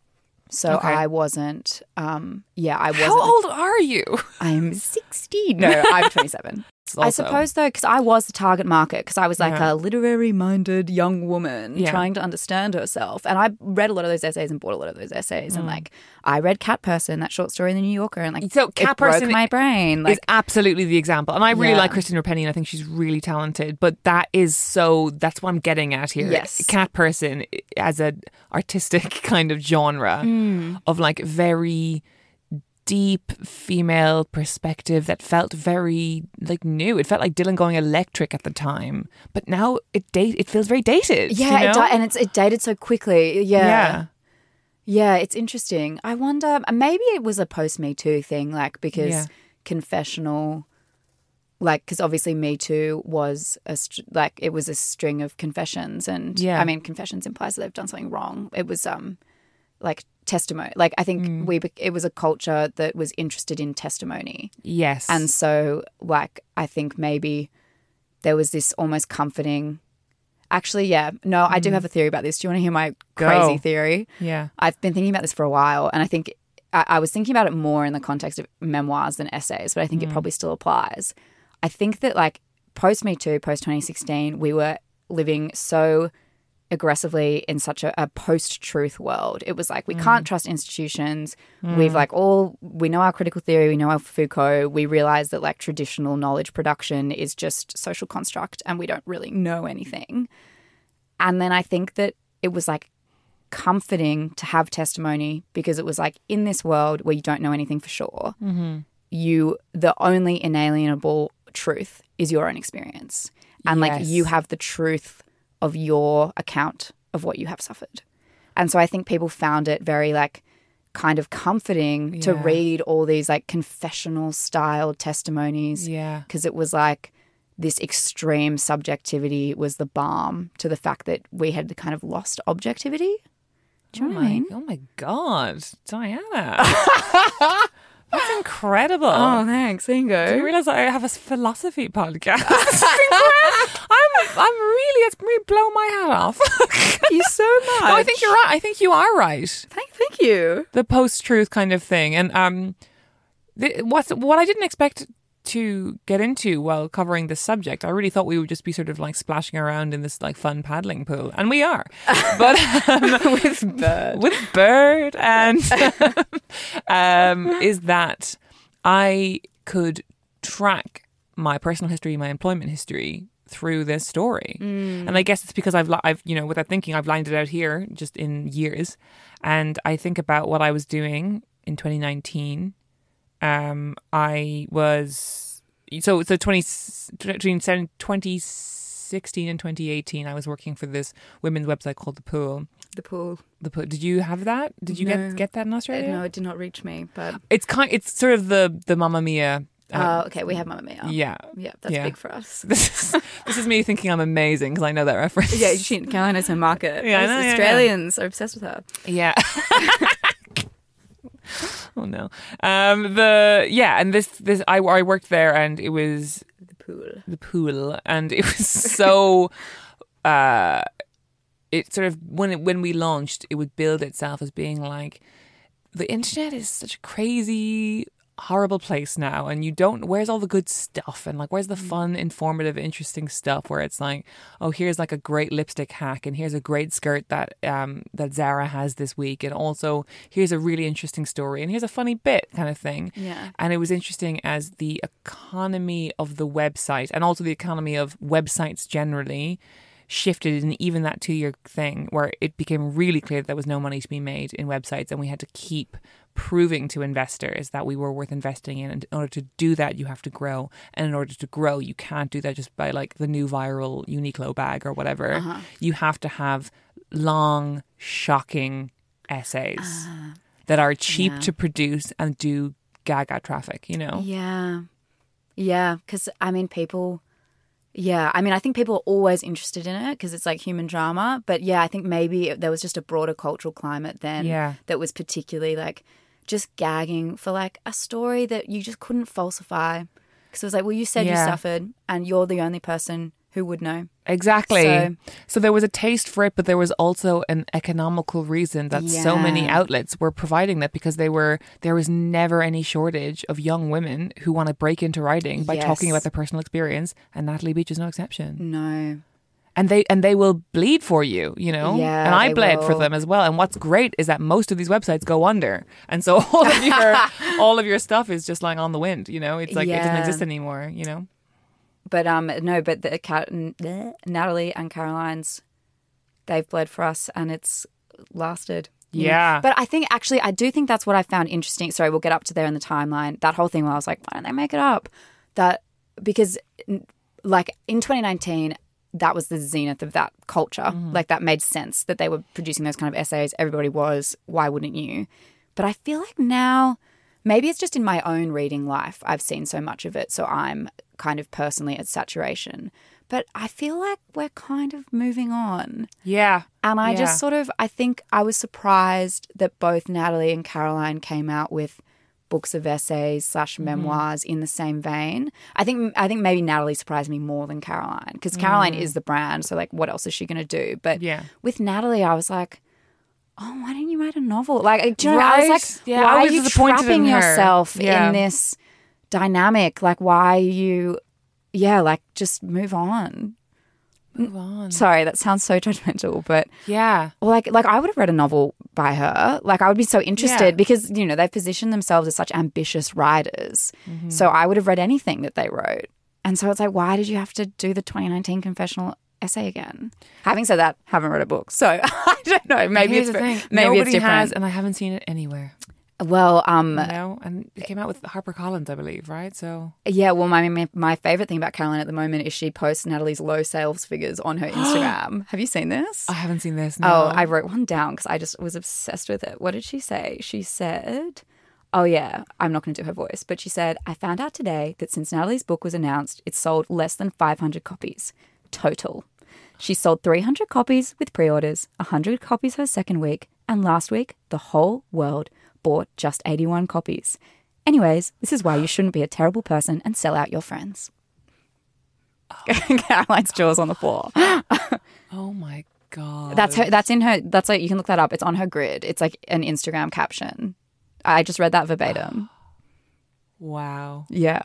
so Okay. I wasn't. Um, yeah, I wasn't. How old are you? I'm 16. No, I'm 27. I suppose though, because I was the target market, because I was like Yeah. a literary-minded young woman Yeah. trying to understand herself, and I read a lot of those essays and bought a lot of those essays, Mm. and like I read Cat Person, that short story in the New Yorker, and like So Cat Person my brain. Like is absolutely the example. And I really Yeah. like Christine Penny and I think she's really talented. But that is so that's what I'm getting at here. Yes. Cat person as an artistic kind of genre Hmm. of like very deep female perspective that felt very like new. It felt like Dylan going electric at the time. But now it date it feels very dated. yeah, you it know? di- and it's it dated so quickly. Yeah. yeah. Yeah, it's interesting. I wonder, maybe it was a post Me Too thing, like because Yeah. confessional, like, because obviously Me Too was a, like, it was a string of confessions. And Yeah. I mean, confessions implies that they've done something wrong. It was, um, like, testimony. Like, I think Mm. we, it was a culture that was interested in testimony. Yes. And so, like, I think maybe there was this almost comforting. Actually, yeah. No, I do have a theory about this. Do you want to hear my Mm. Go. crazy theory? yeah. I've been thinking about this for a while, and I think I, I was thinking about it more in the context of memoirs than essays, but I think it probably still applies. I think that like post Me Too, post 2016, we were living so aggressively in such a, a post truth world. It was like we can't mm. trust institutions. We've mm. like all we know our critical theory, we know our Foucault. We realize that like traditional knowledge production is just social construct, and we don't really know anything. And then I think that it was like comforting to have testimony because it was like in this world where you don't know anything for sure, mm-hmm. you the only inalienable truth is your own experience, and like you have the truth of your account of what you have suffered. And so I think people found it very like kind of comforting to read all these like confessional style testimonies Yeah. because it was like this extreme subjectivity was the balm to the fact that we had the kind of lost objectivity. Do you know oh what I mean? Oh my God, Diana. That's incredible. Oh, thanks. There you Do you go. realize I have a philosophy podcast? I'm, I'm really, it's really blow my hat off. Thank you so much. no, I think you're right. I think you are right. Thank, thank you. The post-truth kind of thing, and um, the, what's what I didn't expect to get into while covering this subject. I really thought we would just be sort of like splashing around in this like fun paddling pool, and we are, but um, With Byrd. with Byrd and um, is that I could track my personal history, my employment history through this story, and I guess it's because I've li- I've you know without thinking I've lined it out here just in years, and I think about what I was doing in 2019. Um, I was so so 20 between 2016 and 2018, I was working for this women's website called The Pool. The pool. The Pool. Did you have that? Did you No. get get that in Australia? No, it did not reach me, but It's kind. It's sort of the the Mamamia. uh, oh, okay, we have Mamamia. yeah. yeah, that's Yeah. big for us. This is this is me thinking I'm amazing because I know that reference. Yeah, she, Caroline knows her market. Yeah, know, yeah, yeah. Australians are obsessed with her. Yeah. oh no. Um. The yeah, and this this I I worked there, and it was The pool. the pool, and it was so. uh It sort of when it, when we launched, it would build itself as being like the internet is such a crazy horrible place now and you don't where's all the good stuff? And like where's the fun informative interesting stuff where it's like oh here's like a great lipstick hack and here's a great skirt that um that Zara has this week and also here's a really interesting story and here's a funny bit kind of thing. Yeah. and it was interesting as the economy of the website and also the economy of websites generally shifted in even that two year thing where it became really clear that there was no money to be made in websites and we had to keep proving to investors that we were worth investing in and in order to do that you have to grow and in order to grow you can't do that just by like the new viral Uniqlo bag or whatever uh-huh. you have to have long shocking essays uh, that are cheap yeah. to produce and do gaga traffic you know Yeah. Yeah. Because, I mean, people. Yeah. I mean, I think people are always interested in it because it's like human drama. But yeah, I think maybe there was just a broader cultural climate then Yeah. that was particularly like just gagging for like a story that you just couldn't falsify. Because it was like, well, you said you suffered and you're the only person who would know. Exactly. So, So- there was a taste for it, but there was also an economical reason that so many outlets were providing that because they were there was never any shortage of young women who want to break into writing by talking about their personal experience, and Natalie Beach is no exception. No. And they and they will bleed for you, you know. Yeah, and I bled for them as well. And what's great is that most of these websites go under, and so all of your all of your stuff is just lying on the wind. You know, it's like it doesn't exist anymore. You know. But um, no, but the Cat- Natalie and Caroline's, they've bled for us, and it's lasted. Yeah. But I think actually, I do think that's what I found interesting. Sorry, we'll get up to there in the timeline. That whole thing where I was like, why don't they make it up? That because, like in 2019. That was the zenith of that culture. Like that made sense that they were producing those kind of essays. Everybody was. Why wouldn't you? But I feel like now, maybe it's just in my own reading life, I've seen so much of it. So I'm kind of personally at saturation. But I feel like we're kind of moving on. Yeah. And I Yeah. just sort of, I think I was surprised that both Natalie and Caroline came out with books of essays slash Mm-hmm. memoirs in the same vein. I think I think maybe Natalie surprised me more than Caroline because Caroline is the brand. So like, what else is she going to do? But Mm. Yeah. with Natalie, I was like. Oh, why didn't you write a novel? Like, do you know, I was like, Yeah, why are you trapping in yourself Yeah. in this dynamic? Like, why are you, yeah, like, just move on. Move on. Sorry, that sounds so judgmental, but Yeah. well, like like I would have read a novel by her. Like I would be so interested Yeah. because you know they've positioned themselves as such ambitious writers. So I would have read anything that they wrote. And so it's like, why did you have to do the 2019 confessional essay again? Having said that, haven't read a book, so I don't know. Maybe Here's it's maybe Nobody it's different. has, and I haven't seen it anywhere. well, um, know, and it came out with Harper Collins, I believe, right? So yeah. Well, my my- my favorite thing about Caroline at the moment is she posts Natalie's low sales figures on her Instagram. have you seen this? I haven't seen this. No. Oh, I wrote one down because I just was obsessed with it. What did she say? She said, Oh, yeah, I'm not going to do her voice, but she said, I found out today that since Natalie's book was announced, it sold less than 500 copies total. She sold 300 copies with pre orders, 100 copies her second week, and last week, the whole world bought just 81 copies. Anyways, this is why you shouldn't be a terrible person and sell out your friends. Oh. Caroline's jaws on the floor. oh my god. That's her. That's in her. That's like you can look that up. It's on her grid. It's like an Instagram caption. I just read that verbatim. wow. Yeah.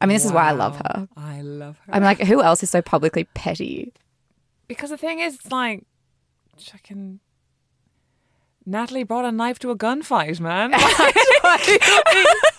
I mean, this is why I love her. I love her. I'm like, who else is so publicly petty? because the thing is, it's like, fucking. Natalie brought a knife to a gunfight, man.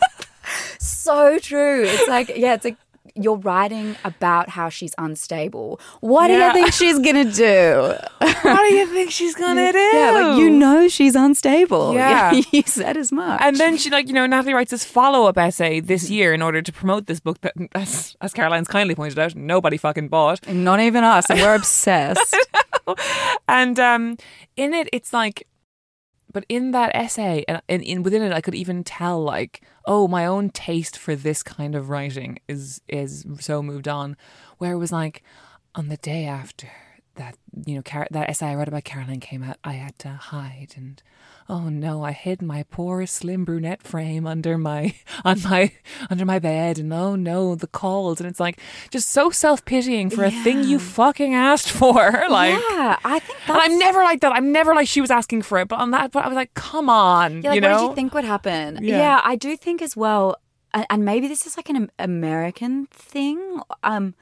So true. It's like, yeah, it's like you're writing about how she's unstable. What do you think she's gonna do? what do you think she's gonna do? Yeah, like you know she's unstable. Yeah. you said as much. And then she, like, you know, Natalie writes this follow up essay this year in order to promote this book that, as, as Caroline's kindly pointed out, nobody fucking bought. not even us, and we're obsessed. And um, in it, it's like, but in that essay, and in, in within it, I could even tell, like, oh, my own taste for this kind of writing is is so moved on. Where it was like, on the day after you know, Car- that essay I wrote about Caroline came out, I had to hide and. Oh no! I hid my poor slim brunette frame under my on my under my bed, and oh no, the calls, and it's like just so self pitying for a thing you fucking asked for. Like, yeah, I think and. I'm never like that. I'm never like she was asking for it. But on that, but I was like, come on, Yeah, like, you what know. did you think would happen? Yeah. Yeah, I do think as well, and, and maybe this is like an American thing. Um,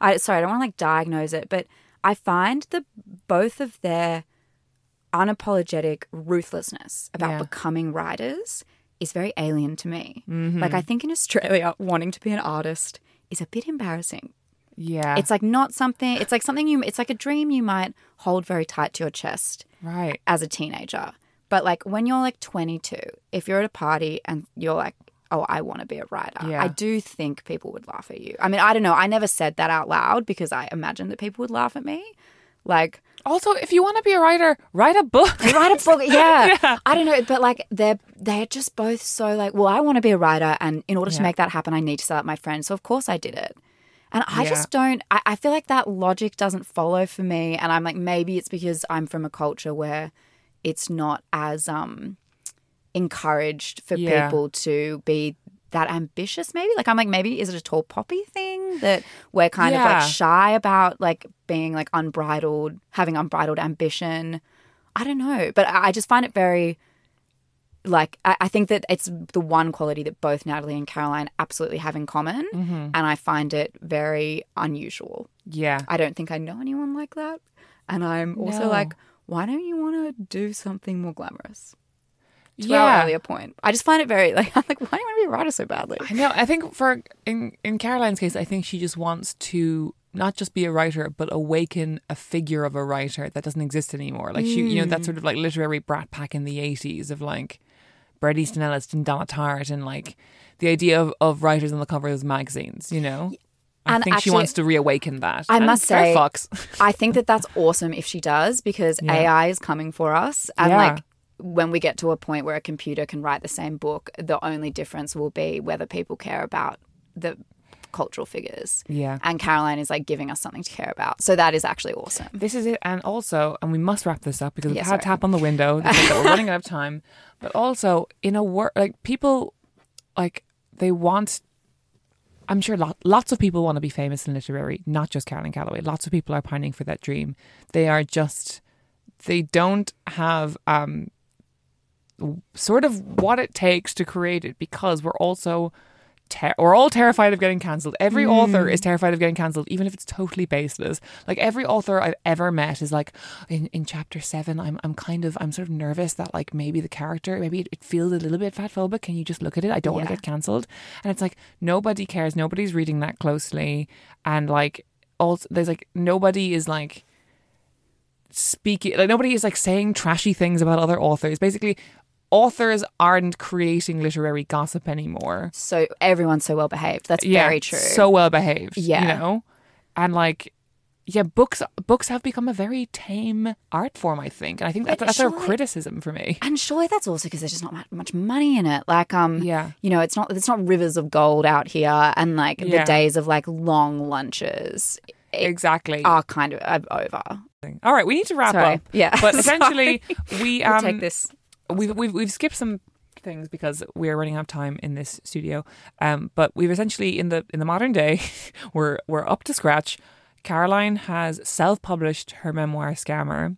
I sorry, I don't want to like diagnose it, but I find that both of their unapologetic ruthlessness about Yeah. becoming writers is very alien to me. Mm-hmm. Like I think in Australia, wanting to be an artist is a bit embarrassing. Yeah, It's like not something. It's like something you. It's like a dream you might hold very tight to your chest right. as a teenager. But like when you're like 22, if you're at a party and you're like, oh, I want to be a writer, Yeah. I do think people would laugh at you. I mean, I don't know. I never said that out loud because I imagined that people would laugh at me. Like, Also, if you want to be a writer, write a book. write a book. Yeah. I don't know. But like, they're, they're just both so like, well, I want to be a writer. And in order to make that happen, I need to sell out my friends. So of course I did it. And I Yeah. just don't, I, I feel like that logic doesn't follow for me. And I'm like, maybe it's because I'm from a culture where it's not as um encouraged for Yeah. people to be that ambitious maybe like i'm like maybe is it a tall poppy thing that we're kind of like shy about like being like unbridled having unbridled ambition i don't know but i just find it very like I, I think that it's the one quality that both natalie and caroline absolutely have in common mm-hmm. and i find it very unusual yeah, I don't think I know anyone like that. And I'm also No. like, why don't you want to do something more glamorous? To yeah. our earlier point. I just find it very like I'm like, why do you want to be a writer so badly? I know. I think for in in Caroline's case, I think she just wants to not just be a writer, but awaken a figure of a writer that doesn't exist anymore. Like she, you know, that mm. sort of like literary brat pack in the eighties of like Bret Easton Ellis and Donna Tartt, and like the idea of, of writers on the cover of magazines. You know, I And think she wants to reawaken that. I And must say, Fox. I think that that's awesome if she does because Yeah. AI is coming for us. And Yeah. like when we get to a point where a computer can write the same book, the only difference will be whether people care about the cultural figures. Yeah. And Caroline is like giving us something to care about. So that is actually awesome. This is it, and also, and we must wrap this up because we've had sorry. a tap on the window. That we're running out of time, but also in a work like people, like they want. I'm sure lot, lots of people want to be famous and literary, not just Caroline Calloway. Lots of people are pining for that dream. They are just, they don't have um, sort of what it takes to create it because we're also ter- we're all terrified of getting cancelled. Every hmm. author is terrified of getting cancelled, even if it's totally baseless. Like every author I've ever met is like, in, in chapter seven, I'm I'm kind of I'm sort of nervous that like maybe the character maybe it, it feels a little bit fat phobic. Can you just look at it? I don't want to get cancelled. And it's like nobody cares. Nobody's reading that closely, and like also there's like nobody is like speaking like nobody is like saying trashy things about other authors. Basically, authors aren't creating literary gossip anymore. So everyone's so well behaved. That's yeah, very true. So well behaved. Yeah. You know? And like yeah, books books have become a very tame art form, I think. And I think that, that's a surely- criticism for me. And surely that's also because there's just not much money in it. Like, um, Yeah. you know, it's not it's not rivers of gold out here, and like Yeah. the days of like long lunches Exactly. are kind of uh, over. All right, we need to wrap Sorry. up. Yeah, But essentially we We'll um take this. We've, we've we've skipped some things because we're running out of time in this studio. Um, but we've essentially in the in the modern day, we're we're up to scratch. Caroline has self-published her memoir Scammer.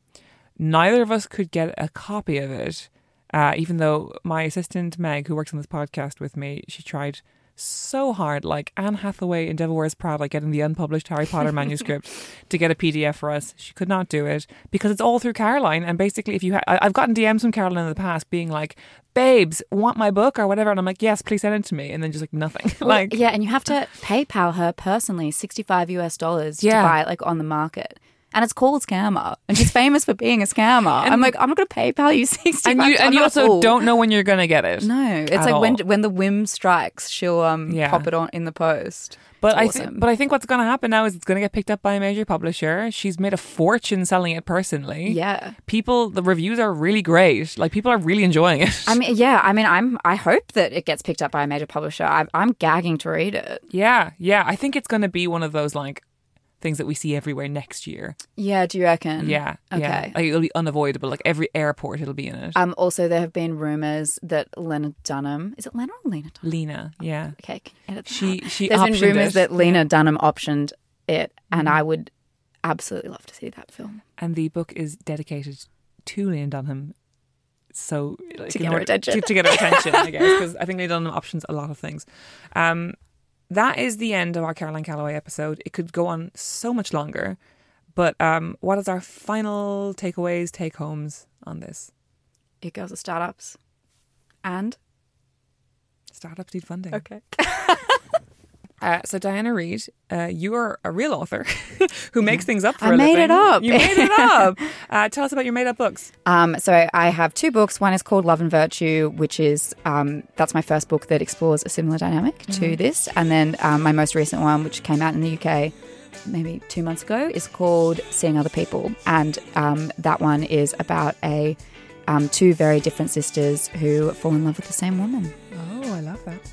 Neither of us could get a copy of it, uh, even though my assistant Meg, who works on this podcast with me, she tried so hard, like Anne Hathaway in Devil Wears Prada, getting the unpublished Harry Potter manuscript, to get a PDF for us. She could not do it because it's all through Caroline. And basically, if you, ha- I've gotten DMs from Caroline in the past being like, "Babes, want my book or whatever," and I'm like, "Yes, please send it to me," and then just like nothing. like, yeah, and you have to PayPal her personally sixty five US dollars Yeah. to buy it like on the market. And it's called Scammer, and she's famous for being a scammer. I'm like, I'm not going to PayPal you sixty. and you and you also don't know when you're gonna get it. No, it's like when all. when the whim strikes, she'll um Yeah. pop it on in the post. But I It's think, but I think what's going to happen now is it's going to get picked up by a major publisher. She's made a fortune selling it personally. Yeah. people, the reviews are really great. Like people are really enjoying it. I mean, yeah. I mean, I'm. I hope that it gets picked up by a major publisher. I, I'm gagging to read it. yeah, yeah. I think it's going to be one of those like things that we see everywhere next year. Yeah. Do you reckon? Yeah, yeah. Like it'll be unavoidable. Like every airport, it'll be in it. Um. Also, there have been rumors that Lena Dunham is it Lena or Lena Dunham? Lena, yeah. Okay, can you edit She- out? she There's been rumors it. that Lena Dunham optioned it, and I would absolutely love to see that film. And the book is dedicated to Lena Dunham. So like, To get her order-. To, to get her attention, I guess, because I think Lena Dunham options a lot of things. Um, that is the end of our Caroline Calloway episode. It could go on so much longer, but um, what is our final takeaways, take homes on this? It goes to startups, and Startups need funding. okay, Uh, so Diana Reid, uh, you are a real author who makes things up for I a made living. it up. You made it up. Uh, tell us about your made up books. Um, so I have two books. One is called Love and Virtue, which is um, that's my first book that explores a similar dynamic to this, and then um, my most recent one, which came out in the UK maybe two months ago, is called Seeing Other People, and um, that one is about a um, two very different sisters who fall in love with the same woman. Oh, I love that.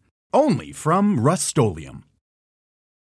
Only from Rust